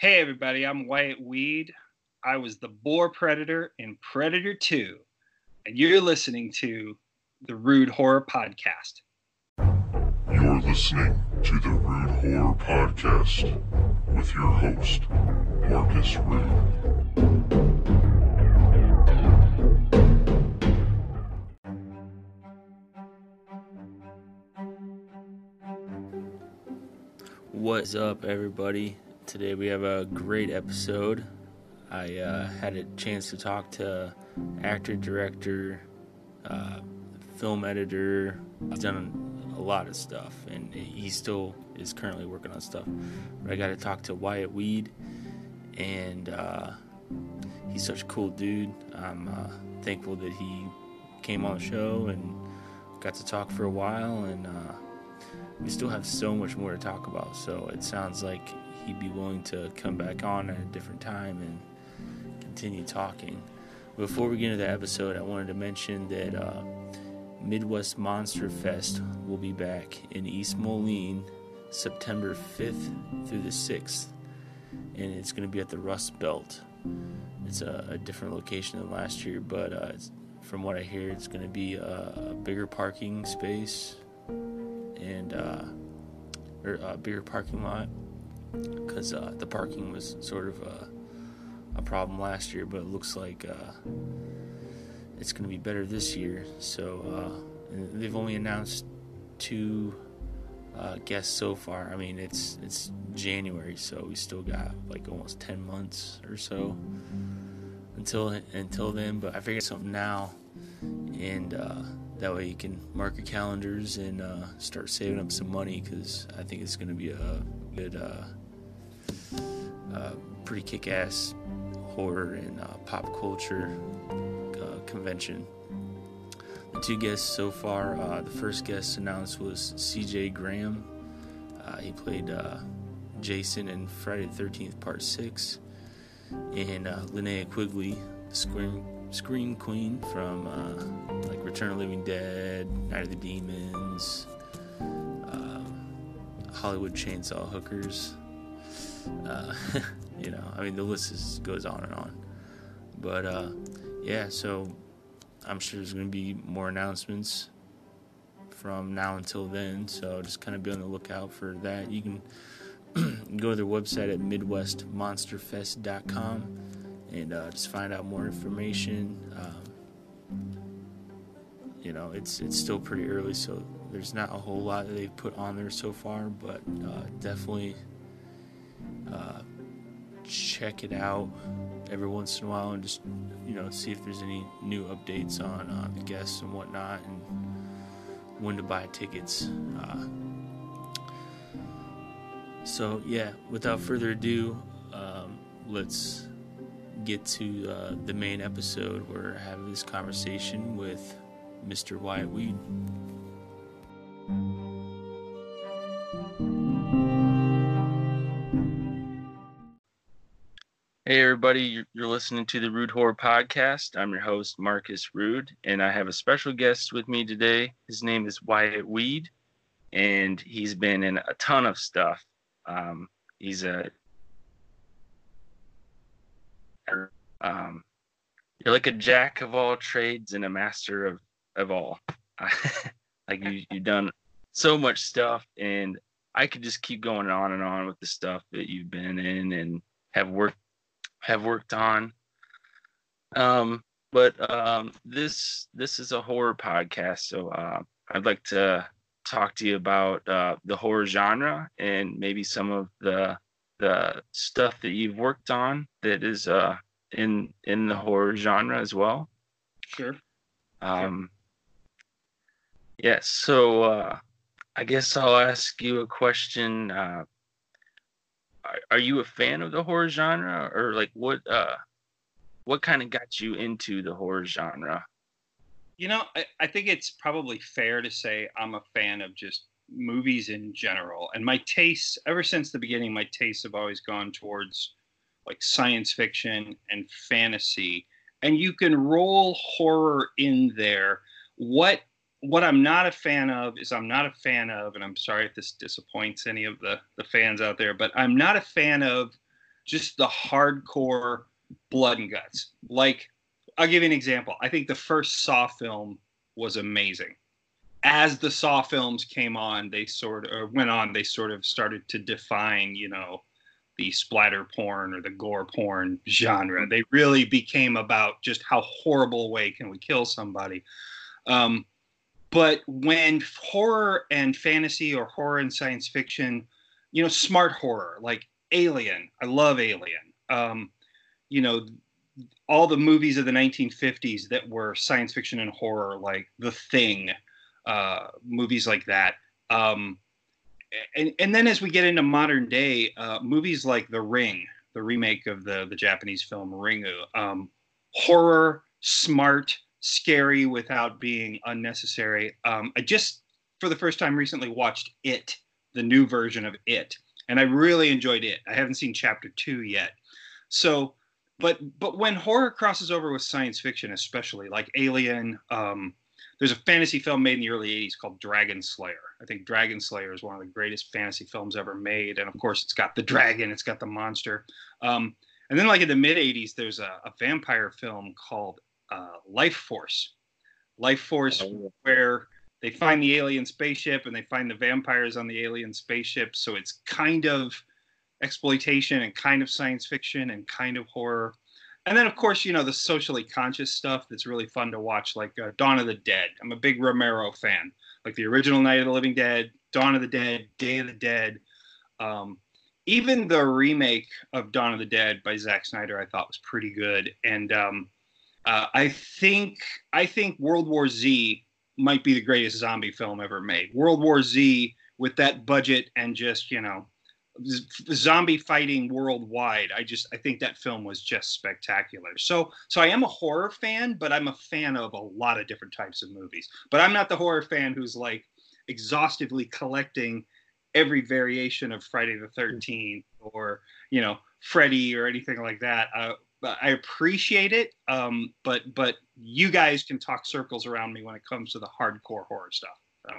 Hey, everybody, I'm Wyatt Weed. I was the boar predator in Predator 2, and you're listening to the Rude Horror Podcast. You're listening to the Rude Horror Podcast with your host, Marcus Rude. What's up, everybody? Today we have a great episode. I uh, had a chance to talk to actor, director, uh, film editor. He's done a lot of stuff, and he still is currently working on stuff. But I got to talk to Wyatt Weed, and uh, he's such a cool dude. I'm uh, thankful that he came on the show and got to talk for a while, and uh, we still have so much more to talk about. So it sounds like he'd be willing to come back on at a different time and continue talking. Before we get into the episode, I wanted to mention that uh, Midwest Monster Fest will be back in East Moline September 5th through the 6th, and it's going to be at the Rust Belt. It's a, a different location than last year, but uh, from what I hear, it's going to be a, a bigger parking space and uh, or a bigger parking lot because uh, the parking was sort of a, a, problem last year, but it looks like uh, it's going to be better this year. So uh, they've only announced two uh, guests so far. I mean, it's it's January, so we still got like almost ten months or so until until then. But I figured something now, and uh, that way you can mark your calendars and uh, start saving up some money because I think it's going to be a good, uh, uh, pretty kick-ass horror and uh, pop culture uh, convention. The two guests so far, uh, the first guest announced was C.J. Graham. he played Jason in Friday the 13th Part 6. And Linnea Quigley, the Scream Scream Queen from uh, like Return of Living Dead, Night of the Demons, um, Hollywood Chainsaw Hookers. Uh, you know, I mean, the list is, goes on and on. But uh, yeah, so I'm sure there's going to be more announcements from now until then. So just kind of be on the lookout for that. You can go to their website at MidwestMonsterFest.com and uh, just find out more information. Um, you know, it's it's still pretty early, so there's not a whole lot that they've put on there so far, but uh, definitely uh, check it out every once in a while and just you know see if there's any new updates on uh, the guests and whatnot and when to buy tickets. Uh, so yeah, without further ado, um, let's get to uh, the main episode where I have this conversation with Mr. Wyatt Weed. Hey, everybody, you're, listening to the Rude Horror Podcast. I'm your host, Marcus Rude, and I have a special guest with me today. His name is Wyatt Weed, and he's been in a ton of stuff. Um, he's a um, you're like a jack of all trades and a master of of all. like you you've done so much stuff, and I could just keep going on and on with the stuff that you've been in and have worked have worked on. Um, but um, this this is a horror podcast, so uh, I'd like to talk to you about uh, the horror genre and maybe some of the the stuff that you've worked on that is uh, in in the horror genre as well. Sure. Um. Yes. Yeah, so uh, I guess I'll ask you a question. Uh, are, are you a fan of the horror genre, or like what? Uh, what kind of got you into the horror genre? You know, I, I think it's probably fair to say I'm a fan of just movies in general. And my tastes, ever since the beginning, my tastes have always gone towards like science fiction and fantasy. And you can roll horror in there. What what I'm not a fan of is I'm not a fan of, and I'm sorry if this disappoints any of the, the fans out there, but I'm not a fan of just the hardcore blood and guts. Like, I'll give you an example. I think the first Saw film was amazing. As the Saw films came on, they sort of went on. They sort of started to define, you know, the splatter porn or the gore porn genre. They really became about just how horrible a way can we kill somebody. Um, but when horror and fantasy or horror and science fiction, you know, smart horror like Alien, I love Alien. Um, you know, all the movies of the 1950s that were science fiction and horror, like The Thing, uh, movies like that. Um, and, and then as we get into modern day, uh, movies like The Ring, the remake of the, the Japanese film Ringu, um, horror, smart, scary without being unnecessary. Um, I just, for the first time recently, watched It, the new version of It, and I really enjoyed it. I haven't seen chapter two yet. So, but but when horror crosses over with science fiction, especially like Alien, um, there's a fantasy film made in the early 80s called Dragonslayer. I think Dragonslayer is one of the greatest fantasy films ever made. And of course, it's got the dragon, it's got the monster. Um, and then, like in the mid 80s, there's a, a, vampire film called uh, Lifeforce. Life Force, oh, where they find the alien spaceship and they find the vampires on the alien spaceship. So it's kind of exploitation and kind of science fiction and kind of horror and then of course you know the socially conscious stuff that's really fun to watch like uh, dawn of the dead. I'm a big romero fan like the original night of the living dead dawn of the dead day of the dead. Um, even the remake of dawn of the dead by Zack snyder i thought was pretty good. And um, uh, i think i think world war z might be the greatest zombie film ever made. World war z with that budget and just you know zombie fighting worldwide i just i think that film was just spectacular. So so i am a horror fan but i'm a fan of a lot of different types of movies. But i'm not the horror fan who's like exhaustively collecting every variation of friday the 13th or you know freddy or anything like that. Uh, i appreciate it um, but but you guys can talk circles around me when it comes to the hardcore horror stuff so.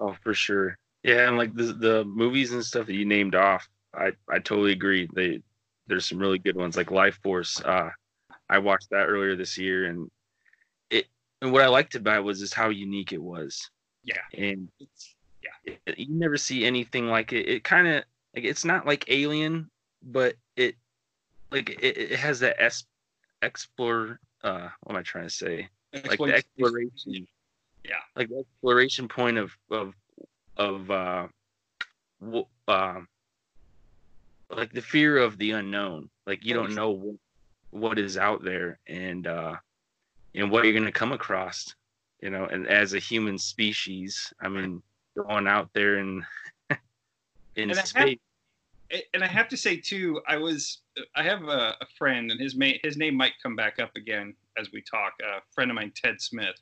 oh for sure yeah, and like the the movies and stuff that you named off, I I totally agree. They there's some really good ones like Lifeforce. Uh, I watched that earlier this year, and it and what I liked about it was just how unique it was. Yeah, and yeah, it, you never see anything like it. It kind of like it's not like Alien, but it like it, it has that es- explore. Uh, what am I trying to say? Like the exploration. Yeah, like the exploration point of of of uh, uh, like the fear of the unknown. Like you don't know what, is out there and uh, and what you're going to come across. You know, and as a human species, I mean, going out there and in and space. I have, and I have to say too, I was I have a, a friend, and his ma- his name might come back up again as we talk. A friend of mine, Ted Smith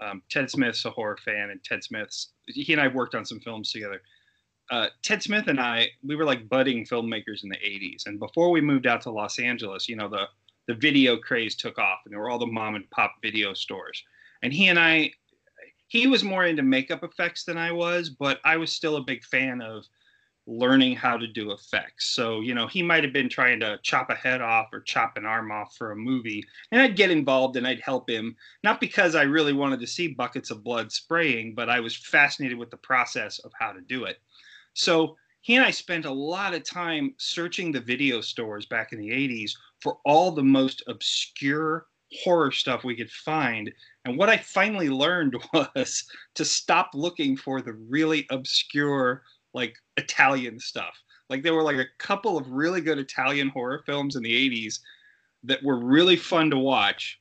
um, Ted Smith's a horror fan, and Ted Smith's he and I worked on some films together. Uh, Ted Smith and I, we were like budding filmmakers in the '80s, and before we moved out to Los Angeles, you know, the the video craze took off, and there were all the mom and pop video stores. And he and I, he was more into makeup effects than I was, but I was still a big fan of learning how to do effects. So, you know, he might have been trying to chop a head off or chop an arm off for a movie, and I'd get involved and I'd help him, not because I really wanted to see buckets of blood spraying, but I was fascinated with the process of how to do it. So, he and I spent a lot of time searching the video stores back in the 80s for all the most obscure horror stuff we could find. And what I finally learned was to stop looking for the really obscure like Italian stuff. Like there were like a couple of really good Italian horror films in the 80s that were really fun to watch.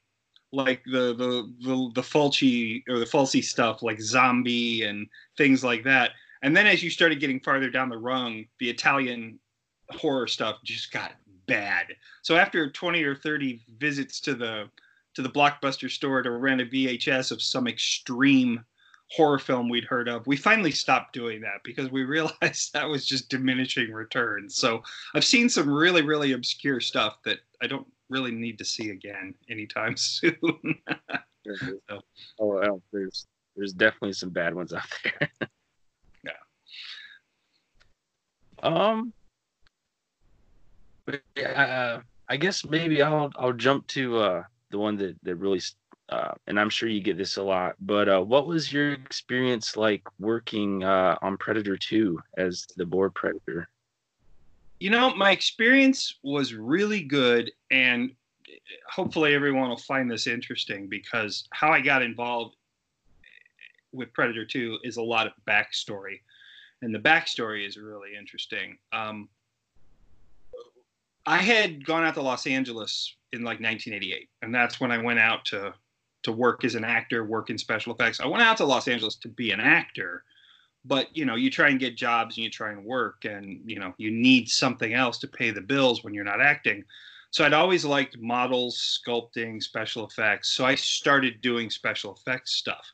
Like the the the, the Fulci or the Fulci stuff like Zombie and things like that. And then as you started getting farther down the rung, the Italian horror stuff just got bad. So after 20 or 30 visits to the to the blockbuster store to rent a VHS of some extreme horror film we'd heard of. We finally stopped doing that because we realized that was just diminishing returns. So I've seen some really, really obscure stuff that I don't really need to see again anytime soon. so. Oh, well, there's there's definitely some bad ones out there. yeah. Um. uh, I guess maybe I'll I'll jump to uh, the one that that really, uh, and I'm sure you get this a lot. But uh, what was your experience like working uh, on Predator Two as the boar predator? You know, my experience was really good, and hopefully everyone will find this interesting because how I got involved with Predator 2 is a lot of backstory. And the backstory is really interesting. Um, I had gone out to Los Angeles in like 1988, and that's when I went out to to work as an actor, work in special effects. I went out to Los Angeles to be an actor, but you know, you try and get jobs and you try and work, and you know, you need something else to pay the bills when you're not acting. So I'd always liked models, sculpting, special effects. So I started doing special effects stuff.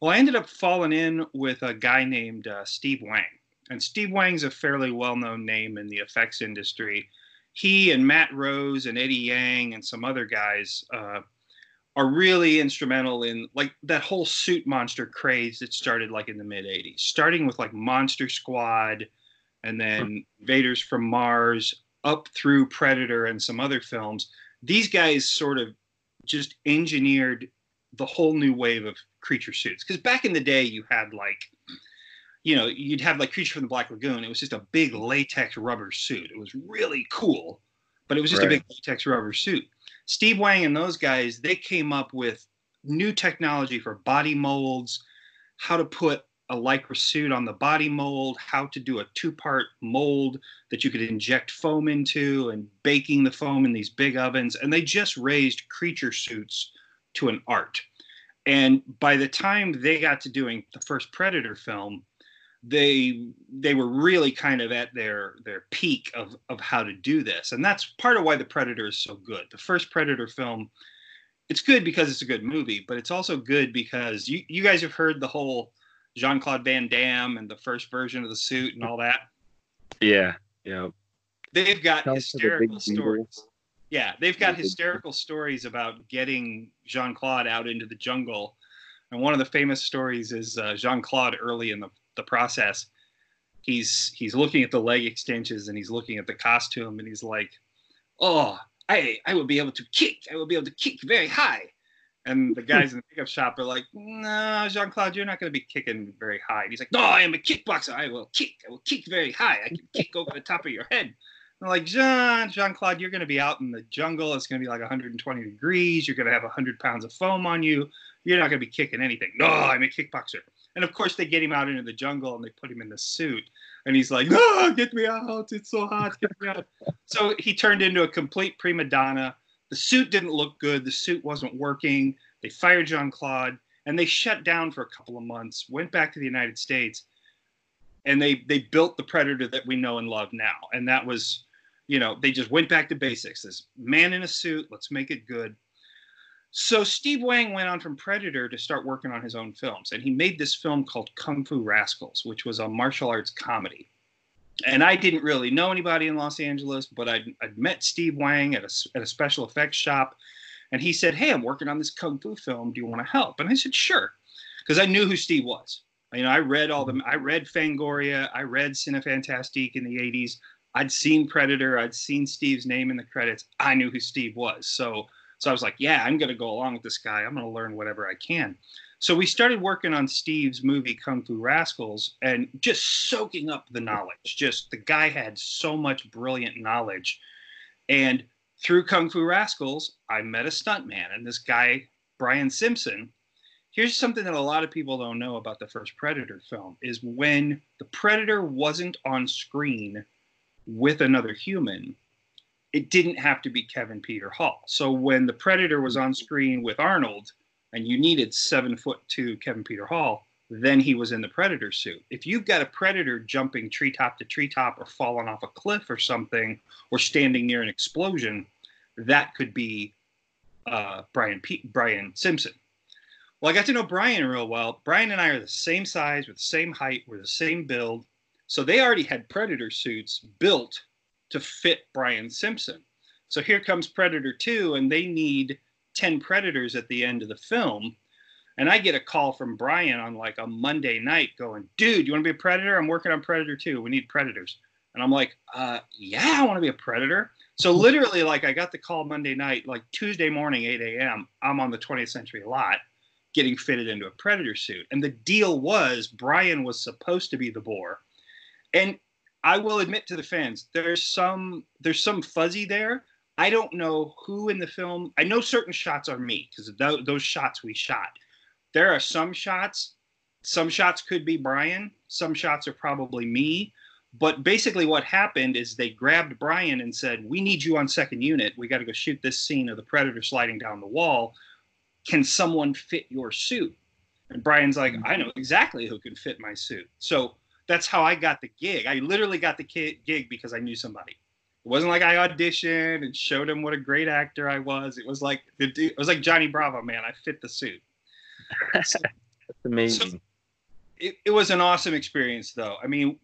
Well, I ended up falling in with a guy named uh, Steve Wang. And Steve Wang's a fairly well known name in the effects industry. He and Matt Rose and Eddie Yang and some other guys uh, are really instrumental in like that whole suit monster craze that started like in the mid 80s, starting with like Monster Squad and then Invaders from Mars up through Predator and some other films. These guys sort of just engineered the whole new wave of creature suits. Because back in the day, you had like, you know, you'd have like Creature from the Black Lagoon. It was just a big latex rubber suit. It was really cool, but it was just right. a big latex rubber suit. Steve Wang and those guys, they came up with new technology for body molds, how to put a lycra suit on the body mold, how to do a two part mold that you could inject foam into, and baking the foam in these big ovens. And they just raised creature suits to an art. And by the time they got to doing the first Predator film, they they were really kind of at their their peak of of how to do this. And that's part of why the Predator is so good. The first Predator film it's good because it's a good movie, but it's also good because you, you guys have heard the whole Jean Claude Van Damme and the first version of the suit and all that. Yeah, yeah. They've got hysterical stories. Yeah, they've got hysterical stories about getting Jean Claude out into the jungle. And one of the famous stories is uh, Jean Claude early in the, the process. He's he's looking at the leg extensions and he's looking at the costume and he's like, "Oh, I I will be able to kick. I will be able to kick very high." And the guys in the pickup shop are like, no, Jean Claude, you're not going to be kicking very high. And he's like, no, I am a kickboxer. I will kick. I will kick very high. I can kick over the top of your head. And like, Jean, Jean Claude, you're going to be out in the jungle. It's going to be like 120 degrees. You're going to have 100 pounds of foam on you. You're not going to be kicking anything. No, I'm a kickboxer. And of course, they get him out into the jungle and they put him in the suit. And he's like, no, get me out. It's so hot. Get me out. so he turned into a complete prima donna the suit didn't look good. The suit wasn't working. They fired Jean Claude and they shut down for a couple of months, went back to the United States, and they they built the Predator that we know and love now. And that was, you know, they just went back to basics. This man in a suit, let's make it good. So Steve Wang went on from Predator to start working on his own films, and he made this film called Kung Fu Rascals, which was a martial arts comedy and I didn't really know anybody in Los Angeles, but I'd, I'd met Steve Wang at a, at a special effects shop, and he said, "Hey, I'm working on this kung fu film. Do you want to help?" And I said, "Sure," because I knew who Steve was. You know, I read all the, I read Fangoria, I read Cinefantastique in the '80s. I'd seen Predator, I'd seen Steve's name in the credits. I knew who Steve was, so so I was like, "Yeah, I'm going to go along with this guy. I'm going to learn whatever I can." So we started working on Steve's movie Kung Fu Rascals and just soaking up the knowledge. Just the guy had so much brilliant knowledge. And through Kung Fu Rascals, I met a stuntman, and this guy, Brian Simpson. Here's something that a lot of people don't know about the first Predator film is when the Predator wasn't on screen with another human, it didn't have to be Kevin Peter Hall. So when the Predator was on screen with Arnold, and you needed seven foot two Kevin Peter Hall, then he was in the predator suit. If you've got a predator jumping treetop to treetop or falling off a cliff or something, or standing near an explosion, that could be uh, Brian P- Brian Simpson. Well, I got to know Brian real well. Brian and I are the same size, we're the same height, we're the same build. So they already had predator suits built to fit Brian Simpson. So here comes Predator 2, and they need 10 predators at the end of the film. And I get a call from Brian on like a Monday night going, dude, you want to be a predator? I'm working on Predator 2. We need predators. And I'm like, uh, yeah, I want to be a Predator. So literally, like, I got the call Monday night, like Tuesday morning, 8 a.m. I'm on the 20th Century lot, getting fitted into a Predator suit. And the deal was Brian was supposed to be the boar, and I will admit to the fans, there's some there's some fuzzy there. I don't know who in the film. I know certain shots are me because th- those shots we shot. There are some shots. Some shots could be Brian. Some shots are probably me. But basically, what happened is they grabbed Brian and said, "We need you on second unit. We got to go shoot this scene of the predator sliding down the wall. Can someone fit your suit?" And Brian's like, mm-hmm. "I know exactly who can fit my suit." So that's how I got the gig. I literally got the gig because I knew somebody. It wasn't like I auditioned and showed him what a great actor I was. It was like the, it was like Johnny Bravo, man. I fit the suit. So, That's amazing. So it, it was an awesome experience, though. I mean,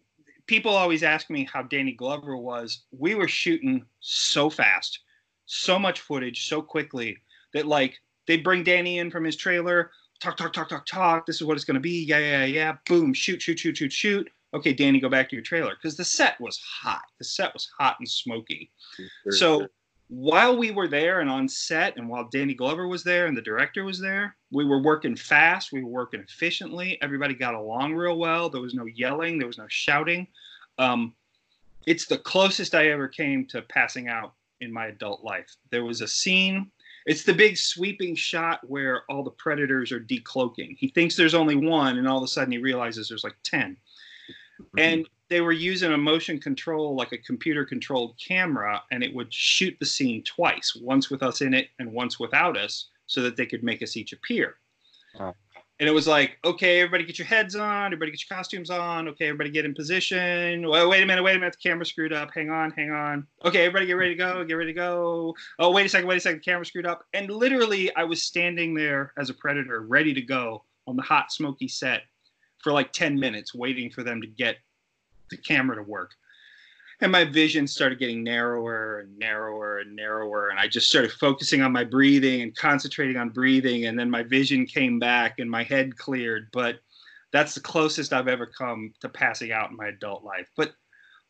people always ask me how Danny Glover was. We were shooting so fast, so much footage, so quickly that like they'd bring Danny in from his trailer, talk, talk, talk, talk, talk. This is what it's going to be. Yeah, yeah, yeah. Boom, shoot, shoot, shoot, shoot, shoot. Okay, Danny, go back to your trailer because the set was hot. The set was hot and smoky. Sure, so sure. while we were there and on set, and while Danny Glover was there and the director was there, we were working fast. We were working efficiently. Everybody got along real well. There was no yelling. There was no shouting. Um, it's the closest I ever came to passing out in my adult life. There was a scene it's the big sweeping shot where all the predators are decloaking. He thinks there's only one, and all of a sudden he realizes there's like 10. Mm-hmm. And they were using a motion control, like a computer controlled camera, and it would shoot the scene twice once with us in it and once without us so that they could make us each appear. Oh and it was like, okay, everybody get your heads on, everybody get your costumes on, okay, everybody get in position. Well, wait a minute, wait a minute, the camera screwed up. Hang on, hang on. Okay, everybody get ready to go, get ready to go. Oh, wait a second, wait a second, the camera screwed up. And literally, I was standing there as a predator, ready to go on the hot, smoky set for like 10 minutes, waiting for them to get the camera to work and my vision started getting narrower and narrower and narrower and i just started focusing on my breathing and concentrating on breathing and then my vision came back and my head cleared but that's the closest i've ever come to passing out in my adult life. But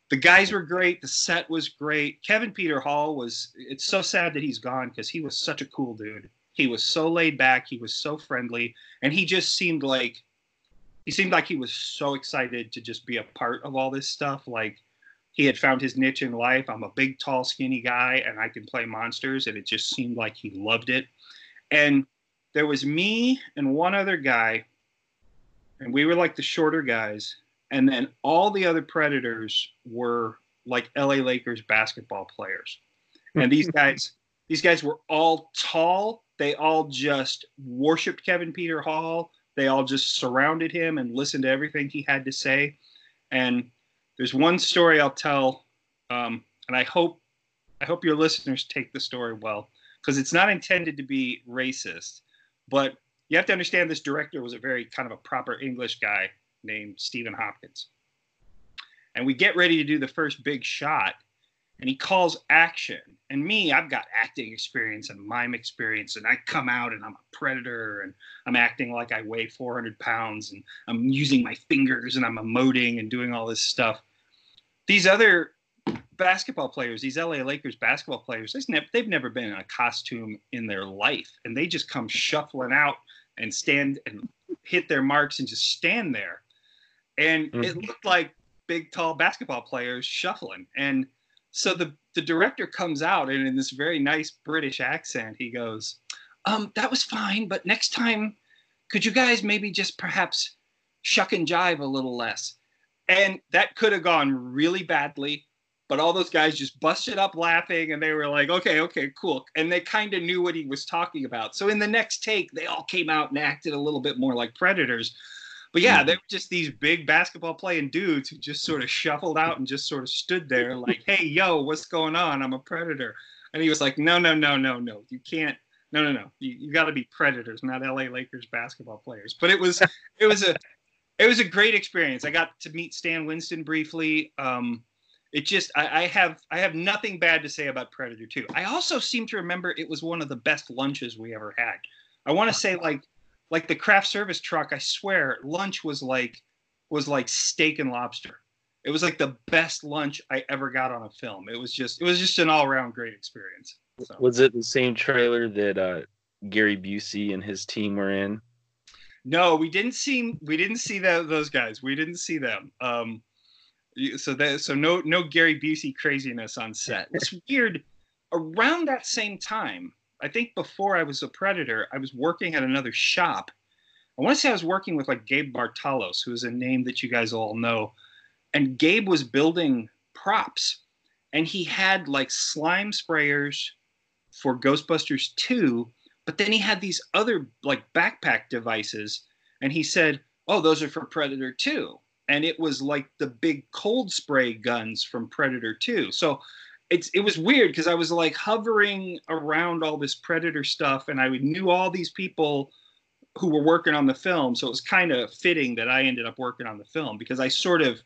the guys were great the set was great. Kevin peter hall was it's so sad that he's gone because he was such a cool dude. He was so laid back he was so friendly and he just seemed like he seemed like he was so excited to just be a part of all this stuff like he had found his niche in life. I'm a big, tall, skinny guy, and I can play monsters, and it just seemed like he loved it. And there was me and one other guy, and we were like the shorter guys. And then all the other Predators were like LA Lakers basketball players. And these guys, these guys were all tall. They all just worshipped Kevin Peter Hall. They all just surrounded him and listened to everything he had to say. And there's one story I'll tell, um, and I hope I hope your listeners take the story well because it's not intended to be racist, but you have to understand this director was a very kind of a proper English guy named Stephen Hopkins. And we get ready to do the first big shot, and he calls action. And me, I've got acting experience and mime experience, and I come out and I'm a predator, and I'm acting like I weigh 400 pounds, and I'm using my fingers, and I'm emoting and doing all this stuff these other basketball players, these LA Lakers basketball players, they've never been in a costume in their life, and they just come shuffling out and stand and hit their marks and just stand there. And mm-hmm. it looked like big, tall basketball players shuffling. And so the the director comes out and in this very nice British accent, he goes, um, "That was fine, but next time, could you guys maybe just perhaps shuck and jive a little less?" And that could have gone really badly but all those guys just busted up laughing and they were like okay okay cool and they kind of knew what he was talking about so in the next take they all came out and acted a little bit more like predators but yeah, hmm. they were just these big basketball playing dudes who just sort of shuffled out and just sort of stood there like, "Hey, yo, what's going on? I'm a predator." And he was like, "No, no, no, no, no. You can't. No, no, no. You, you got to be predators, not LA Lakers basketball players." But it was it was a it was a great experience. I got to meet Stan Winston briefly. Um, it just I, I, have I have nothing bad to say about Predator 2. I also seem to remember it was one of the best lunches we ever had. I want to say like like the craft service truck. I swear lunch was like was like steak and lobster. It was like the best lunch I ever got on a film. It was just it was just an all around great experience. So. Was it the same trailer that uh, Gary Busey and his team were in? No, we didn't see we didn't see that those guys. We didn't see them. Um, so that so no no Gary Busey craziness on set. It's weird. Around that same time, I think before I was a Predator, I was working at another shop. I want to say I was working with like Gabe Bartalos, who is a name that you guys all know, and Gabe was building props, and he had like slime sprayers for Ghostbusters 2 but then he had these other like backpack devices, and he said, "Oh, those are for Predator 2." And it was like the big cold spray guns from Predator 2. So it's it was weird because I was like hovering around all this Predator stuff, and I knew all these people who were working on the film. So it was kind of fitting that I ended up working on the film because I sort of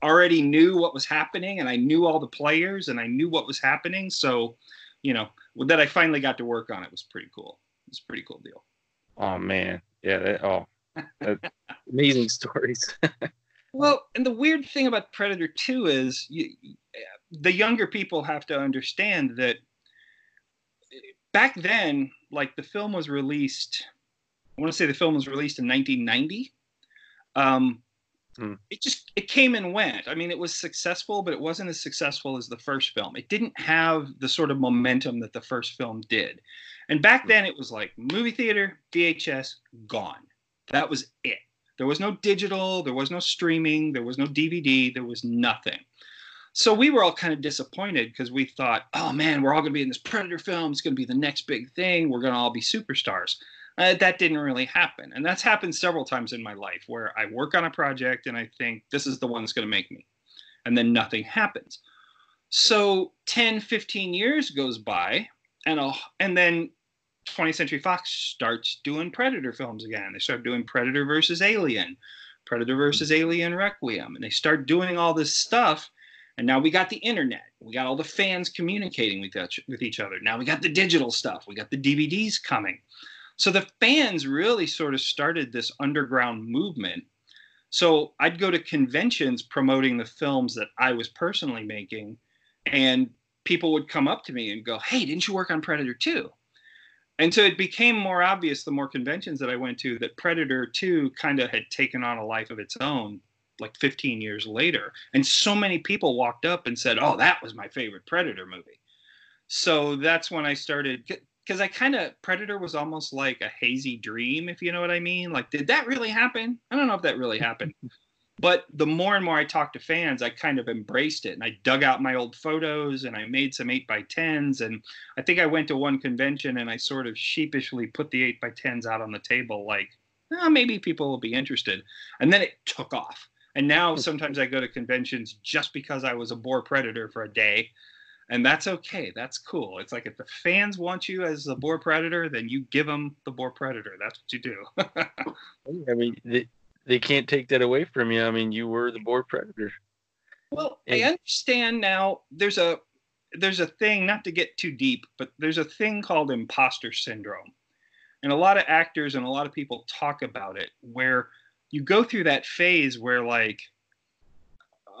already knew what was happening, and I knew all the players, and I knew what was happening. So you know, that I finally got to work on it was pretty cool. It was a pretty cool deal. Oh man, yeah. That, oh, amazing stories. well, and the weird thing about Predator Two is you, the younger people have to understand that back then, like the film was released. I want to say the film was released in 1990. Um, Hmm. It just it came and went. I mean, it was successful, but it wasn't as successful as the first film. It didn't have the sort of momentum that the first film did. And back then, it was like movie theater, VHS, gone. That was it. There was no digital, there was no streaming, there was no DVD, there was nothing. So we were all kind of disappointed because we thought, oh man, we're all going to be in this Predator film. It's going to be the next big thing. We're going to all be superstars uh, that didn't really happen. And that's happened several times in my life where I work on a project and I think this is the one that's going to make me. And then nothing happens. So 10, 15 years goes by and I'll, and then 20th Century Fox starts doing Predator films again. They start doing Predator versus Alien, Predator versus hmm. Alien Requiem, and they start doing all this stuff. And now we got the internet. We got all the fans communicating with each, with each other. Now we got the digital stuff. We got the DVDs coming. So the fans really sort of started this underground movement. So I'd go to conventions promoting the films that I was personally making, and people would come up to me and go, Hey, didn't you work on Predator 2? And so it became more obvious the more conventions that I went to that Predator 2 kind of had taken on a life of its own like 15 years later. And so many people walked up and said, Oh, that was my favorite Predator movie. So that's when I started because I kind of Predator was almost like a hazy dream, if you know what I mean. Like, did that really happen? I don't know if that really happened. but the more and more I talked to fans, I kind of embraced it, and I dug out my old photos and I made some eight by tens. And I think I went to one convention and I sort of sheepishly put the eight by tens out on the table, like, oh, maybe people will be interested. And then it took off. And now hmm. sometimes I go to conventions just because I was a boar predator for a day and that's okay. That's cool. It's like if the fans want you as the boar predator, then you give them the boar predator. That's what you do. I mean, they, they can't take that away from you. I mean, you were the boar predator. Well, and, I understand now. There's a there's a thing, not to get too deep, but there's a thing called imposter syndrome, and a lot of actors and a lot of people talk about it, where you go through that phase where like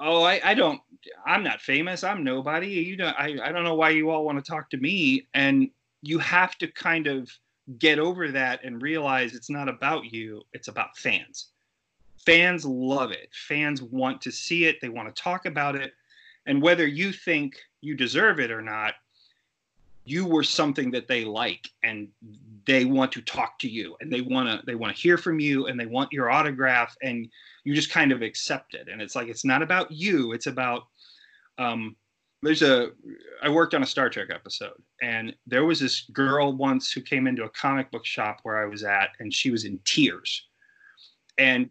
oh, I, I don't, I'm not famous. I'm nobody. You don't, I, I don't know why you all want to talk to me. And you have to kind of get over that and realize it's not about you. It's about fans. Fans love it. Fans want to see it. They want to talk about it. And whether you think you deserve it or not, you were something that they like and they want to talk to you and they want to they want to hear from you and they want your autograph and you just kind of accept it and it's like it's not about you it's about um there's a i worked on a star trek episode and there was this girl once who came into a comic book shop where i was at and she was in tears and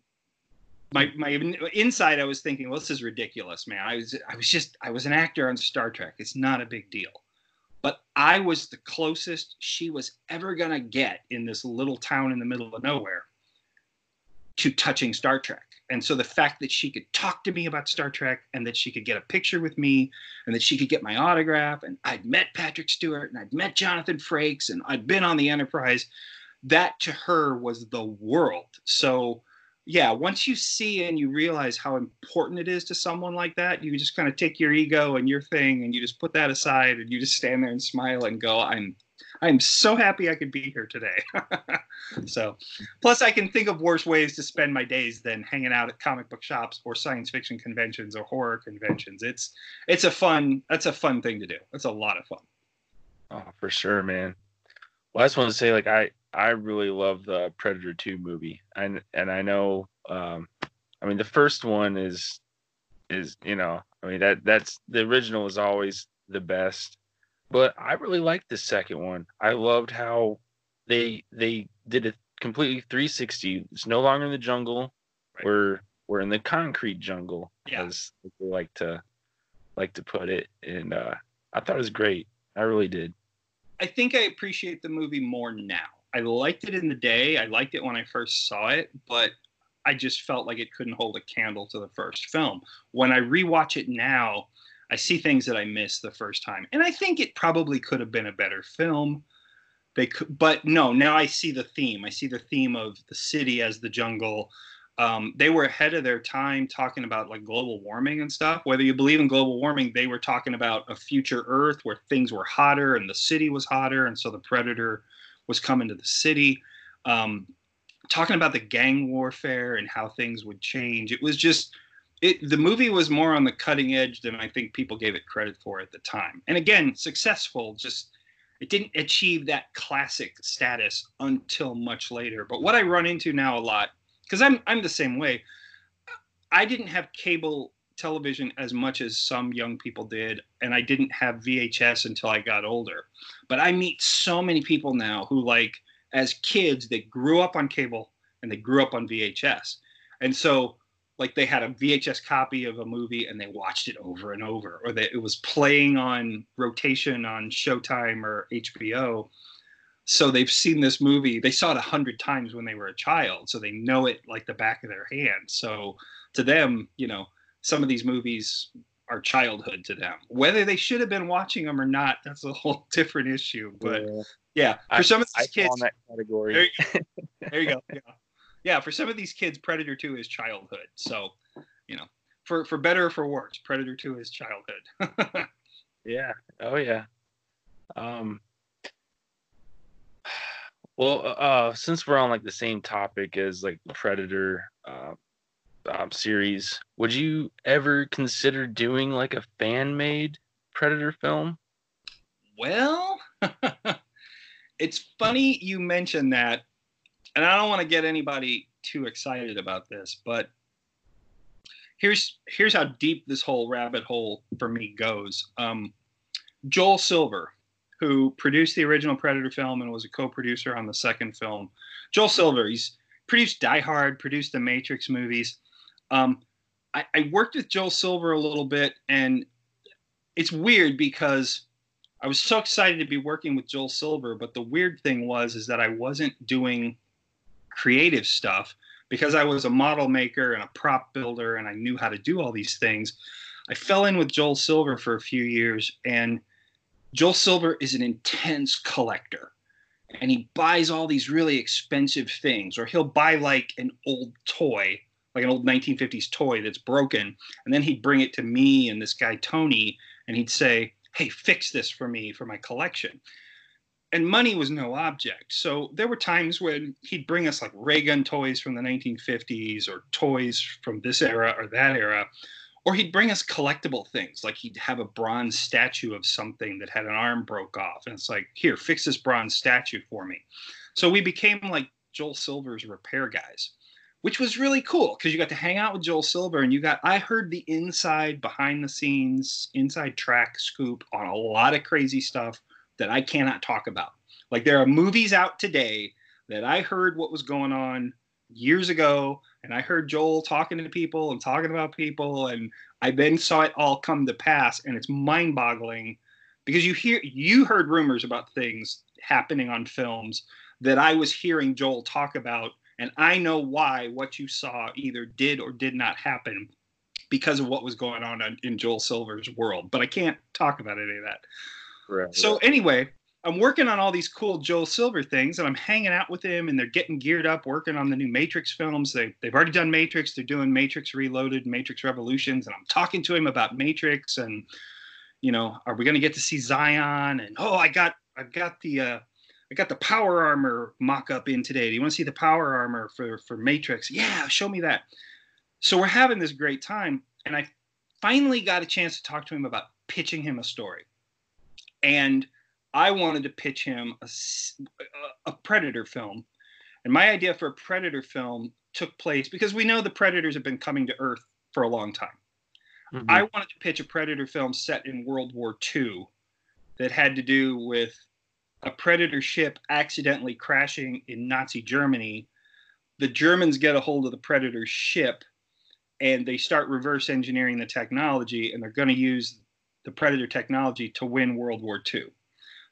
my my inside i was thinking well this is ridiculous man i was i was just i was an actor on star trek it's not a big deal but I was the closest she was ever to get in this little town in the middle of nowhere to touching Star Trek. And so the fact that she could talk to me about Star Trek and that she could get a picture with me and that she could get my autograph and I'd met Patrick Stewart and I'd met Jonathan Frakes and I'd been on the Enterprise, that to her was the world. So yeah, once you see and you realize how important it is to someone like that, you just kind of take your ego and your thing and you just put that aside and you just stand there and smile and go, I'm I'm so happy I could be here today. so, plus I can think of worse ways to spend my days than hanging out at comic book shops or science fiction conventions or horror conventions. It's it's a fun that's a fun thing to do. It's a lot of fun. Oh, for sure, man. Well, I just want to say, like, I I really love the Predator Two movie, and and I know, um, I mean, the first one is is you know, I mean that that's the original is always the best, but I really liked the second one. I loved how they they did a completely 360. It's no longer in the jungle. Right. We're we're in the concrete jungle, yeah. as they like to like to put it, and uh, I thought it was great. I really did. I think I appreciate the movie more now. I liked it in the day. I liked it when I first saw it, but I just felt like it couldn't hold a candle to the first film. When I rewatch it now, I see things that I missed the first time, and I think it probably could have been a better film. They could, but no. Now I see the theme. I see the theme of the city as the jungle. Um, they were ahead of their time talking about like global warming and stuff. Whether you believe in global warming, they were talking about a future Earth where things were hotter and the city was hotter, and so the predator was coming to the city. Um, talking about the gang warfare and how things would change. It was just it the movie was more on the cutting edge than I think people gave it credit for at the time. And again, successful, just it didn't achieve that classic status until much later. But what I run into now a lot, because I'm I'm the same way, I didn't have cable television as much as some young people did and i didn't have vhs until i got older. But i meet so many people now who like as kids they grew up on cable and they grew up on vhs and so like they had a vhs copy of a movie and they watched it over and over or that it was playing on rotation on showtime or hbo so they've seen this movie they saw it a hundred times when they were a child so they know it like the back of their hand so to them you know some of these movies are childhood to them. Whether they should have been watching them or not, that's a whole different issue. But yeah, yeah for I, some of these I kids, that category. There you, there you go. Yeah. yeah, for some of these kids, Predator Two is childhood. So, you know, for for better or for worse, Predator Two is childhood. yeah. Oh yeah. Um. Well, uh, since we're on like the same topic as like the Predator, uh, um, series, would you ever consider doing like a fan made Predator film? Well, it's funny you mentioned that, and I don't want to get anybody too excited about this, but here's here's how deep this whole rabbit hole for me goes. Um, Joel Silver, who produced the original Predator film and was a co-producer on the second film. Joel Silver, he's produced Die Hard, produced the Matrix movies. Um, I, I worked with Joel Silver a little bit, and it's weird because I was so excited to be working with Joel Silver, but the weird thing was is that I wasn't doing creative stuff because I was a model maker and a prop builder and I knew how to do all these things. I fell in with Joel Silver for a few years and Joel Silver is an intense collector and he buys all these really expensive things or he'll buy like an old toy like an old 1950s toy that's broken. And then he'd bring it to me and this guy, Tony, and he'd say, Hey, fix this for me for my collection. And money was no object. So there were times when he'd bring us like ray gun toys from the 1950s or toys from this era or that era. Or he'd bring us collectible things, like he'd have a bronze statue of something that had an arm broke off. And it's like, here, fix this bronze statue for me. So we became like Joel Silver's repair guys which was really cool because you got to hang out with Joel Silver and you got I heard the inside behind the scenes inside track scoop on a lot of crazy stuff that I cannot talk about. Like there are movies out today that I heard what was going on years ago and I heard Joel talking to people and talking about people and I then saw it all come to pass and it's mind-boggling because you hear you heard rumors about things happening on films that I was hearing Joel talk about and I know why what you saw either did or did not happen because of what was going on in Joel Silver's world. But I can't talk about any of that. Right, so anyway, I'm working on all these cool Joel Silver things, and I'm hanging out with him, and they're getting geared up, working on the new Matrix films. They they've already done Matrix. They're doing Matrix Reloaded, Matrix Revolutions, and I'm talking to him about Matrix, and you know, are we going to get to see Zion? And oh, I got I've got the uh, I got the power armor mock up in today. Do you want to see the power armor for for Matrix? Yeah, show me that. So we're having this great time, and I finally got a chance to talk to him about pitching him a story, and I wanted to pitch him a, a Predator film. And my idea for a Predator film took place because we know the Predators have been coming to Earth for a long time. Mm-hmm. I wanted to pitch a Predator film set in World War II that had to do with a Predator ship accidentally crashing in Nazi Germany. The Germans get a hold of the Predator ship and they start reverse engineering the technology, and they're going to use the Predator technology to win World War II.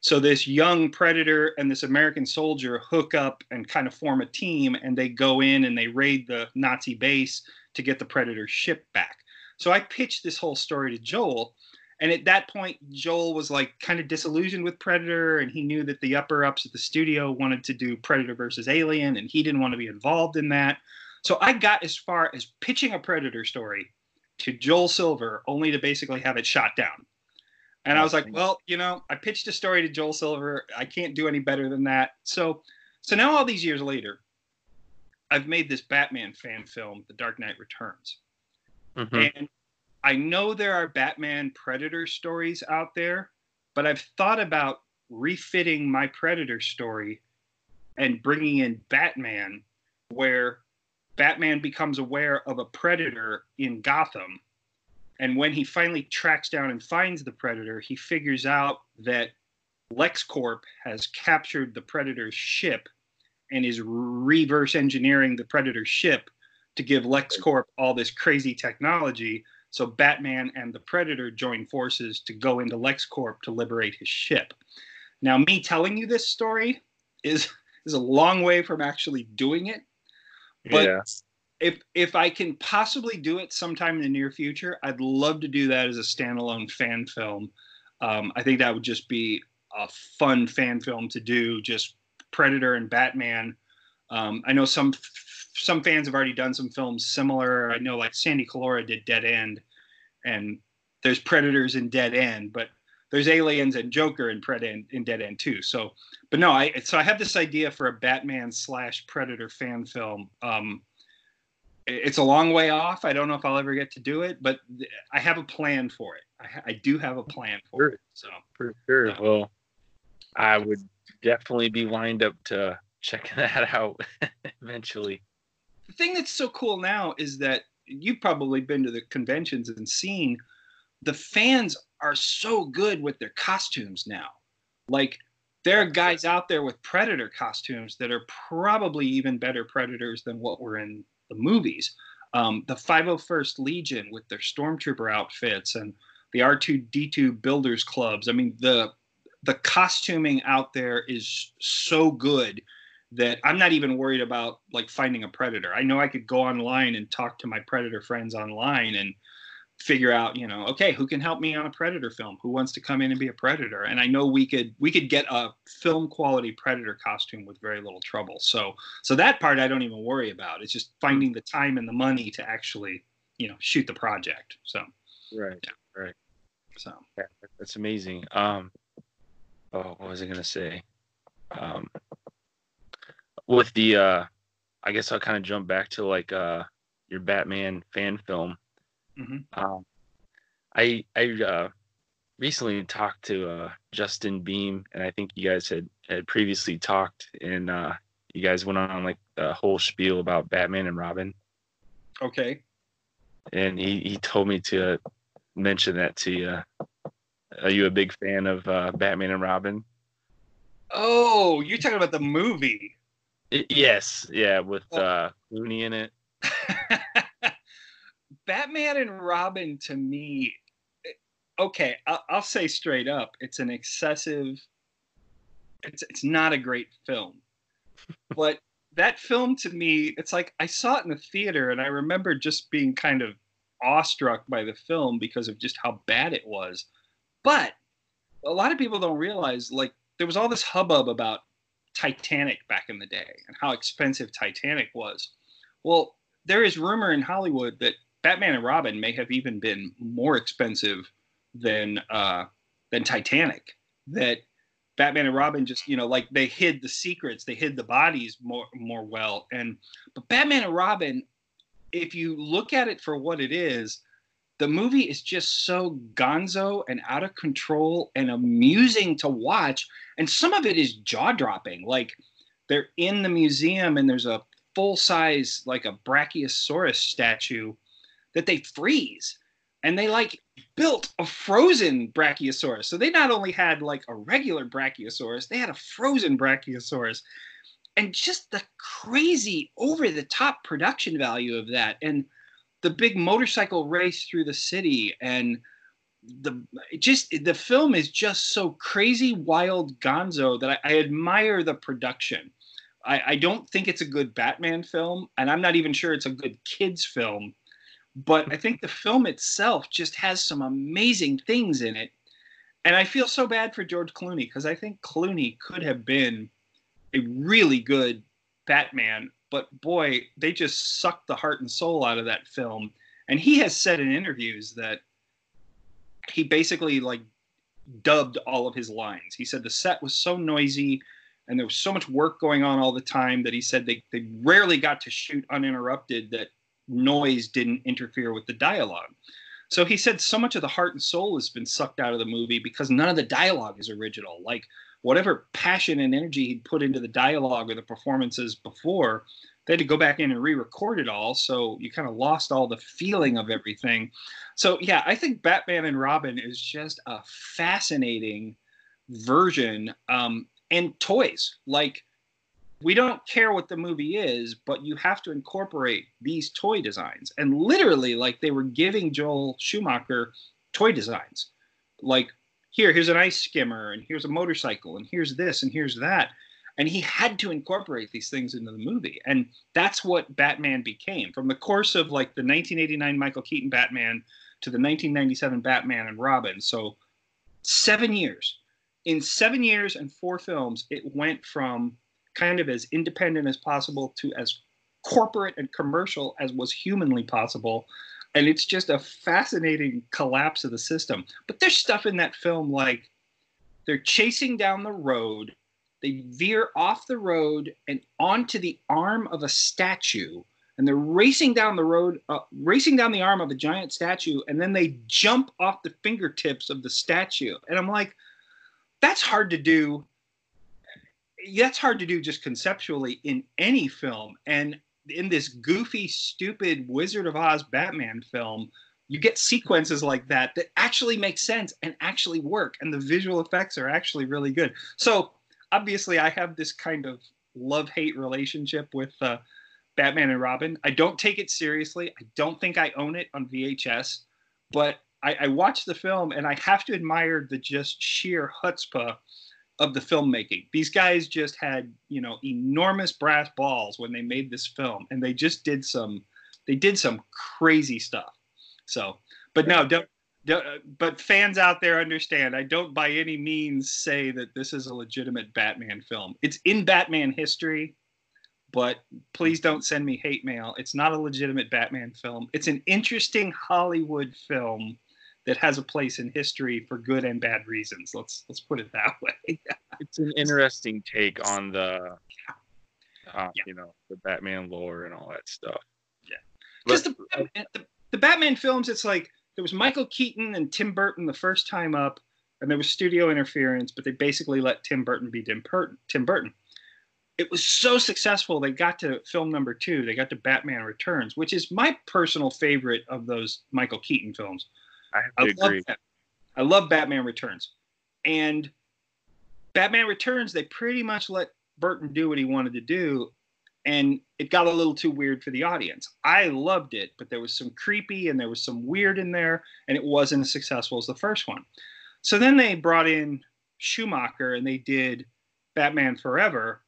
So this young predator and this American soldier hook up and kind of form a team, and they go in and they raid the Nazi base to get the predator ship back. So I pitched this whole story to Joel, and at that point, Joel was like kind of disillusioned with Predator, and he knew that the upper ups at the studio wanted to do Predator versus Alien, and he didn't want to be involved in that. So I got as far as pitching a Predator story to Joel Silver, only to basically have it shot down. And I was like, well, you know, I pitched a story to Joel Silver. I can't do any better than that. So, so now all these years later, I've made this Batman fan film, The Dark Knight Returns. Mm-hmm. And I know there are Batman Predator stories out there, but I've thought about refitting my Predator story and bringing in Batman, where Batman becomes aware of a Predator in Gotham and when he finally tracks down and finds the predator, he figures out that LexCorp has captured the predator's ship and is reverse engineering the predator's ship to give LexCorp all this crazy technology. So Batman and the Predator join forces to go into LexCorp to liberate his ship. Now, me telling you this story is is a long way from actually doing it. But yeah if if I can possibly do it sometime in the near future, I'd love to do that as a standalone fan film. Um, I think that would just be a fun fan film to do, just Predator and Batman. Um, I know some some fans have already done some films similar. I know like Sandy Collora did Dead End, and there's Predators in Dead End, but there's aliens and Joker in Pred in Dead End too. So, but no, I so I have this idea for a Batman slash Predator fan film. Um, it's a long way off. I don't know if I'll ever get to do it, but I have a plan for it. I, I do have a plan for it. So for sure. well, I would definitely be lined up to checking that out eventually. The thing that's so cool now is that you've probably been to the conventions and seen the fans are so good with their costumes now. Like there are guys out there with predator costumes that are probably even better predators than what were in the movies. Um, the 501st Legion with their stormtrooper outfits and the R2D2 builders clubs. I mean, the the costuming out there is so good that I'm not even worried about like finding a predator. I know I could go online and talk to my predator friends online and figure out you know okay who can help me on a predator film? Who wants to come in and be a predator? And i know we could we could get a film quality predator costume with very little trouble. So so that part i don't even worry about. It's just finding the time and the money to actually you know shoot the project. So right yeah. right. So. Yeah, that's amazing. Um oh what was i gonna say? Um with the uh i guess i'll kind of jump back to like uh your batman fan film Mm-hmm. Um, I I uh, recently talked to uh, Justin Beam, and I think you guys had had previously talked, and uh, you guys went on like a whole spiel about Batman and Robin. Okay. And he he told me to mention that to you. Are you a big fan of uh, Batman and Robin? Oh, you're talking about the movie. It, yes, yeah, with uh, Clooney in it. Batman and Robin to me, eh, okay, I'll, I'll say straight up, it's an excessive. It's it's not a great film, but that film to me, it's like I saw it in the theater and I remember just being kind of awestruck by the film because of just how bad it was. But a lot of people don't realize like there was all this hubbub about Titanic back in the day and how expensive Titanic was. Well, there is rumor in Hollywood that Batman and Robin may have even been more expensive than uh, than Titanic. That Batman and Robin just you know like they hid the secrets, they hid the bodies more more well. And but Batman and Robin, if you look at it for what it is, the movie is just so gonzo and out of control and amusing to watch. And some of it is jaw dropping. Like they're in the museum and there's a full size, like a Brachiosaurus statue that they freeze. And they like built a frozen Brachiosaurus. So they not only had like a regular Brachiosaurus, they had a frozen Brachiosaurus. And just the crazy over the top production value of that. And the big motorcycle race through the city and the just the film is just so crazy wild gonzo that I, I admire the production I, I, don't think it's a good batman film and i'm not even sure it's a good kids film but i think the film itself just has some amazing things in it and i feel so bad for george clooney because i think clooney could have been a really good batman but boy, they just sucked the heart and soul out of that film. And he has said in interviews that he basically like dubbed all of his lines. He said the set was so noisy and there was so much work going on all the time that he said they, they rarely got to shoot uninterrupted that noise didn't interfere with the dialogue. So he said so much of the heart and soul has been sucked out of the movie because none of the dialogue is original. Like whatever passion and energy he'd put into the dialogue or the performances before, they had to go back in and re-record it all. So you kind of lost all the feeling of everything. So yeah, I think Batman and Robin is just a fascinating version. Um, and toys like we don't care what the movie is, but you have to incorporate these toy designs. And literally, like they were giving Joel Schumacher toy designs. Like here, here's an ice skimmer, and here's a motorcycle, and here's this, and here's that. And he had to incorporate these things into the movie. And that's what Batman became. From the course of like the 1989 Michael Keaton Batman to the 1997 Batman and Robin. So seven years. In seven years and four films, it went from kind of as independent as possible to as corporate and commercial as was humanly possible and it's just a fascinating collapse of the system. But there's stuff in that film like they're chasing down the road, they veer off the road and onto the arm of a statue, and they're racing down the road, uh, racing down the arm of a giant statue, and then they jump off the fingertips of the statue. And I'm like, that's hard to do. That's hard to do just conceptually in any film. And in this goofy, stupid Wizard of Oz Batman film, you get sequences like that that actually make sense and actually work, and the visual effects are actually really good. So obviously, I have this kind of love-hate relationship with uh, Batman and Robin. I don't take it seriously. I don't think I own it on VHS, but I, I watched the film and I have to admire the just sheer chutzpah of the filmmaking. These guys just had, you know, enormous brass balls when they made this film, and they just did some, they did some crazy stuff. So, but no, don't, don't but fans out there understand. I don't by any means say that this is a legitimate Batman film. It's in Batman history, but please don't send me hate mail. It's not a legitimate Batman film. It's an interesting Hollywood film that has a place in history for good and bad reasons. Let's let's put it that way. it's an interesting take on the, uh, yeah. you know, the Batman lore and all that stuff. Yeah, because the, the, the Batman films, it's like there was Michael Keaton and Tim Burton the first time up, and there was studio interference, but they basically let Tim Burton be Tim Burton. Tim Burton. It was so successful they got to film number two. They got to Batman Returns, which is my personal favorite of those Michael Keaton films I have to I agree. Love I love Batman Returns, and Batman Returns they pretty much let Burton do what he wanted to do, and it got a little too weird for the audience. I loved it, but there was some creepy and there was some weird in there, and it wasn't as successful as the first one. So then they brought in Schumacher and they did Batman Forever,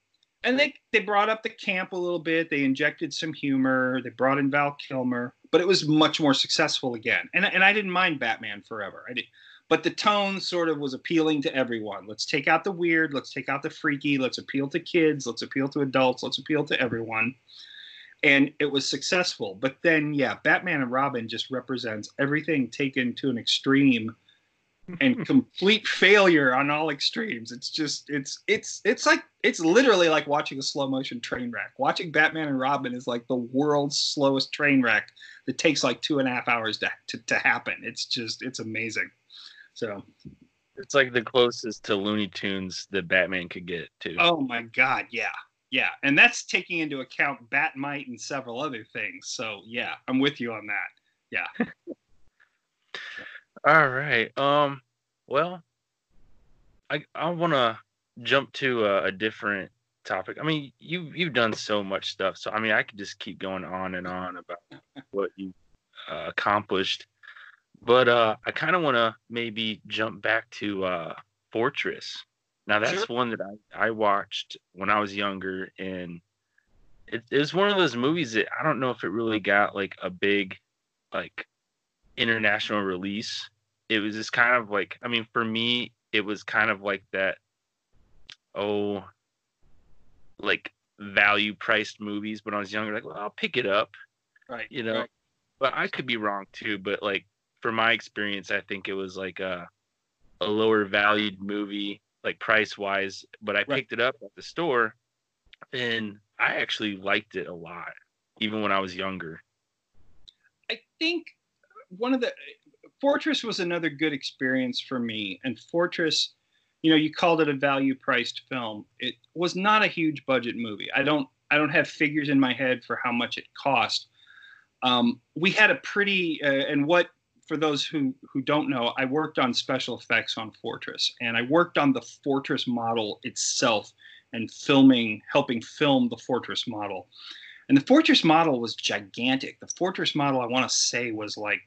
and they they brought up the camp a little bit. They injected some humor. They brought in Val Kilmer, but it was much more successful again. And and I didn't mind Batman Forever. I did, but the tone sort of was appealing to everyone. Let's take out the weird, let's take out the freaky, let's appeal to kids, let's appeal to adults, let's appeal to everyone. And it was successful. But then, yeah, Batman and Robin just represents everything taken to an extreme and complete failure on all extremes. It's just it's it's it's like it's literally like watching a slow motion train wreck. Watching Batman and Robin is like the world's slowest train wreck that takes like two and a half hours to to, to happen. It's just it's amazing. So It's like the closest to Looney Tunes that Batman could get to. oh my god, yeah. Yeah, and that's taking into account Bat-Mite and several other things. So yeah, I'm with you on that. Yeah. All right. Um. Well, I I want to jump to a, a different topic. I mean, you you've done so much stuff, so I mean, I could just keep going on and on about what you uh, accomplished. But uh, I kind of want to maybe jump back to uh, Fortress. Now that's Sure. one that I, I watched when I was younger, and it, it was one of those movies that I don't know if it really got like a big like international release. It was just kind of like I mean, for me, it was kind of like that. Oh, like value priced movies when I was younger. Like, well, I'll pick it up Right. you know right. but i could be wrong too but like for my experience i think it was like a, a lower valued movie like price wise but i Right. picked it up at the store and i actually liked it a lot even when i was younger I think one of the Fortress was another good experience for me. And Fortress, you know, you called it a value priced film. It was not a huge budget movie. I don't I don't have figures in my head for how much it cost. Um, we had a pretty uh, and what for those who who don't know, I worked on special effects on Fortress, and I worked on the Fortress model itself and filming, helping film the Fortress model. And the Fortress model was gigantic. The Fortress model, I want to say, was like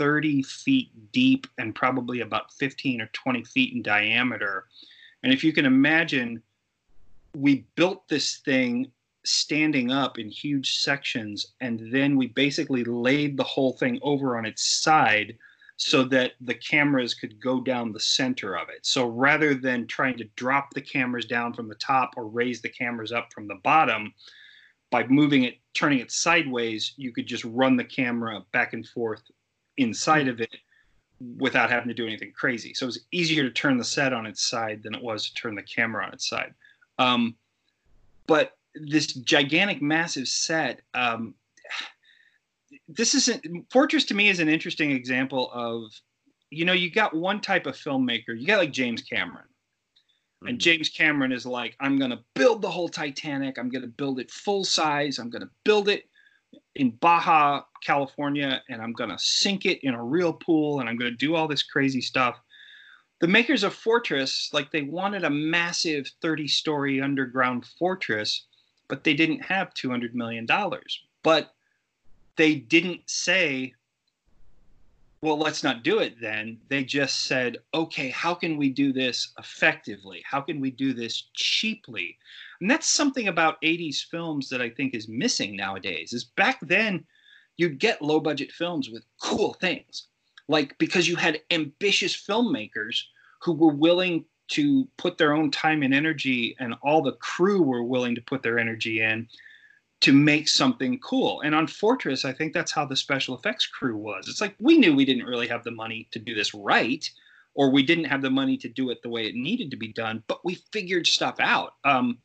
30 feet deep and probably about 15 or 20 feet in diameter. And if you can imagine, we built this thing standing up in huge sections, and then we basically laid the whole thing over on its side so that the cameras could go down the center of it. So rather than trying to drop the cameras down from the top or raise the cameras up from the bottom, by moving it, turning it sideways, you could just run the camera back and forth inside of it without having to do anything crazy. So it was easier to turn the set on its side than it was to turn the camera on its side. Um, but this gigantic, massive set, um, this isn't Fortress to me is an interesting example of, you know, you got one type of filmmaker, you got like James Cameron. And Mhm. James Cameron is like, I'm going to build the whole Titanic. I'm going to build it full size. I'm going to build it in Baja, California, and I'm going to sink it in a real pool and I'm going to do all this crazy stuff. The makers of Fortress, like, they wanted a massive 30 story underground fortress, but they didn't have $200 million. But they didn't say, well, let's not do it then. They just said, okay, how can we do this effectively? How can we do this cheaply? And that's something about 80s films that I think is missing nowadays. Is back then you'd get low budget films with cool things. Like because you had ambitious filmmakers who were willing to put their own time and energy and all the crew were willing to put their energy in to make something cool. And on Fortress, I think that's how the special effects crew was. It's like we knew we didn't really have the money to do this right, or we didn't have the money to do it the way it needed to be done, but we figured stuff out. Um,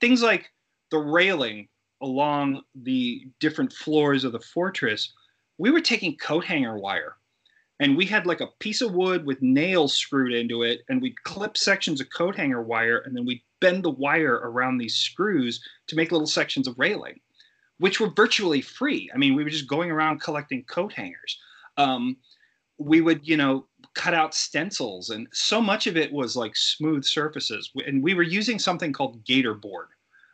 things like the railing along the different floors of the fortress, we were taking coat hanger wire. And we had like a piece of wood with nails screwed into it, and we'd clip sections of coat hanger wire, and then we'd bend the wire around these screws to make little sections of railing, which were virtually free. I mean, we were just going around collecting coat hangers. Um, we would, you know, cut out stencils, and so much of it was like smooth surfaces. And we were using something called Gator board.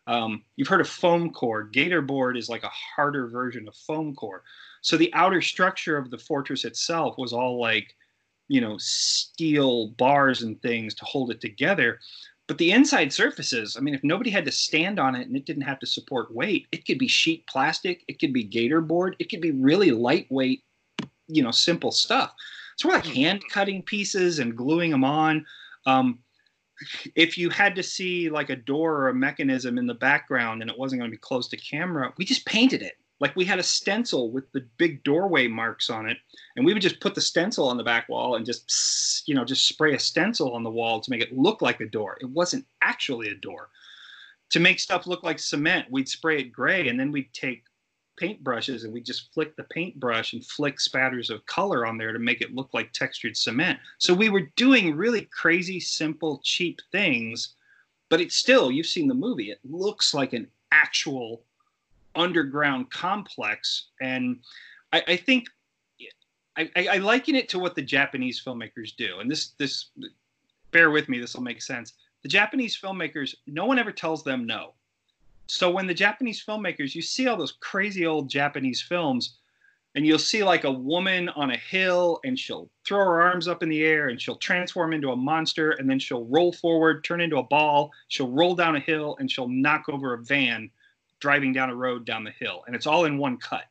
Um, you've heard of foam core. Gator board is like a harder version of foam core. So the outer structure of the fortress itself was all like, you know, steel bars and things to hold it together. But the inside surfaces, I mean, if nobody had to stand on it and it didn't have to support weight, it could be sheet plastic, it could be gator board, it could be really lightweight, you know, simple stuff. So we're like hand cutting pieces and gluing them on. Um, if you had to see like a door or a mechanism in the background and it wasn't going to be close to camera, we just painted it. Like we had a stencil with the big doorway marks on it, and we would just put the stencil on the back wall and just, you know, just spray a stencil on the wall to make it look like a door. It wasn't actually a door. To make stuff look like cement, we'd spray it gray, and then we'd take paintbrushes and we'd just flick the paintbrush and flick spatters of color on there to make it look like textured cement. So we were doing really crazy, simple, cheap things, but it's still, you've seen the movie, it looks like an actual underground complex. And I, I think I, I, liken it to what the Japanese filmmakers do. And this, this, bear with me, this will make sense. The Japanese filmmakers, no one ever tells them no. So when the Japanese filmmakers, you see all those crazy old Japanese films, and you'll see like a woman on a hill and she'll throw her arms up in the air and she'll transform into a monster and then she'll roll forward, turn into a ball, she'll roll down a hill and she'll knock over a van driving down a road down the hill. And it's all in one cut.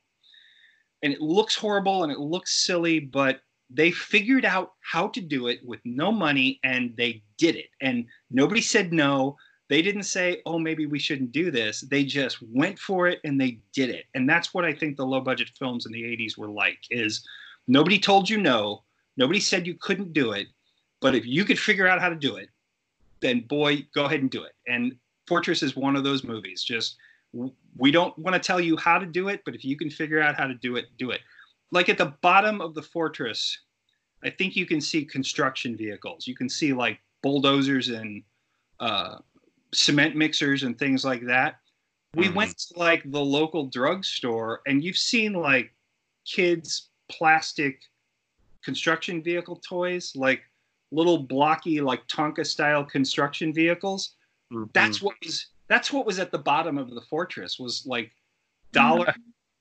And it looks horrible and it looks silly, but they figured out how to do it with no money and they did it. And nobody said no. They didn't say, oh, maybe we shouldn't do this. They just went for it and they did it. And that's what I think the low budget films in the 80s were like is nobody told you no. Nobody said you couldn't do it. But if you could figure out how to do it, then boy, go ahead and do it. And Fortress is one of those movies. Just we don't want to tell you how to do it, but if you can figure out how to do it, do it. Like at the bottom of the fortress, I think you can see construction vehicles. You can see like bulldozers and uh, cement mixers and things like that. We mm-hmm. went to like the local drugstore and you've seen like kids plastic construction vehicle toys, like little blocky like Tonka style construction vehicles. Mm-hmm. That's what was that's what was at the bottom of the fortress was like dollar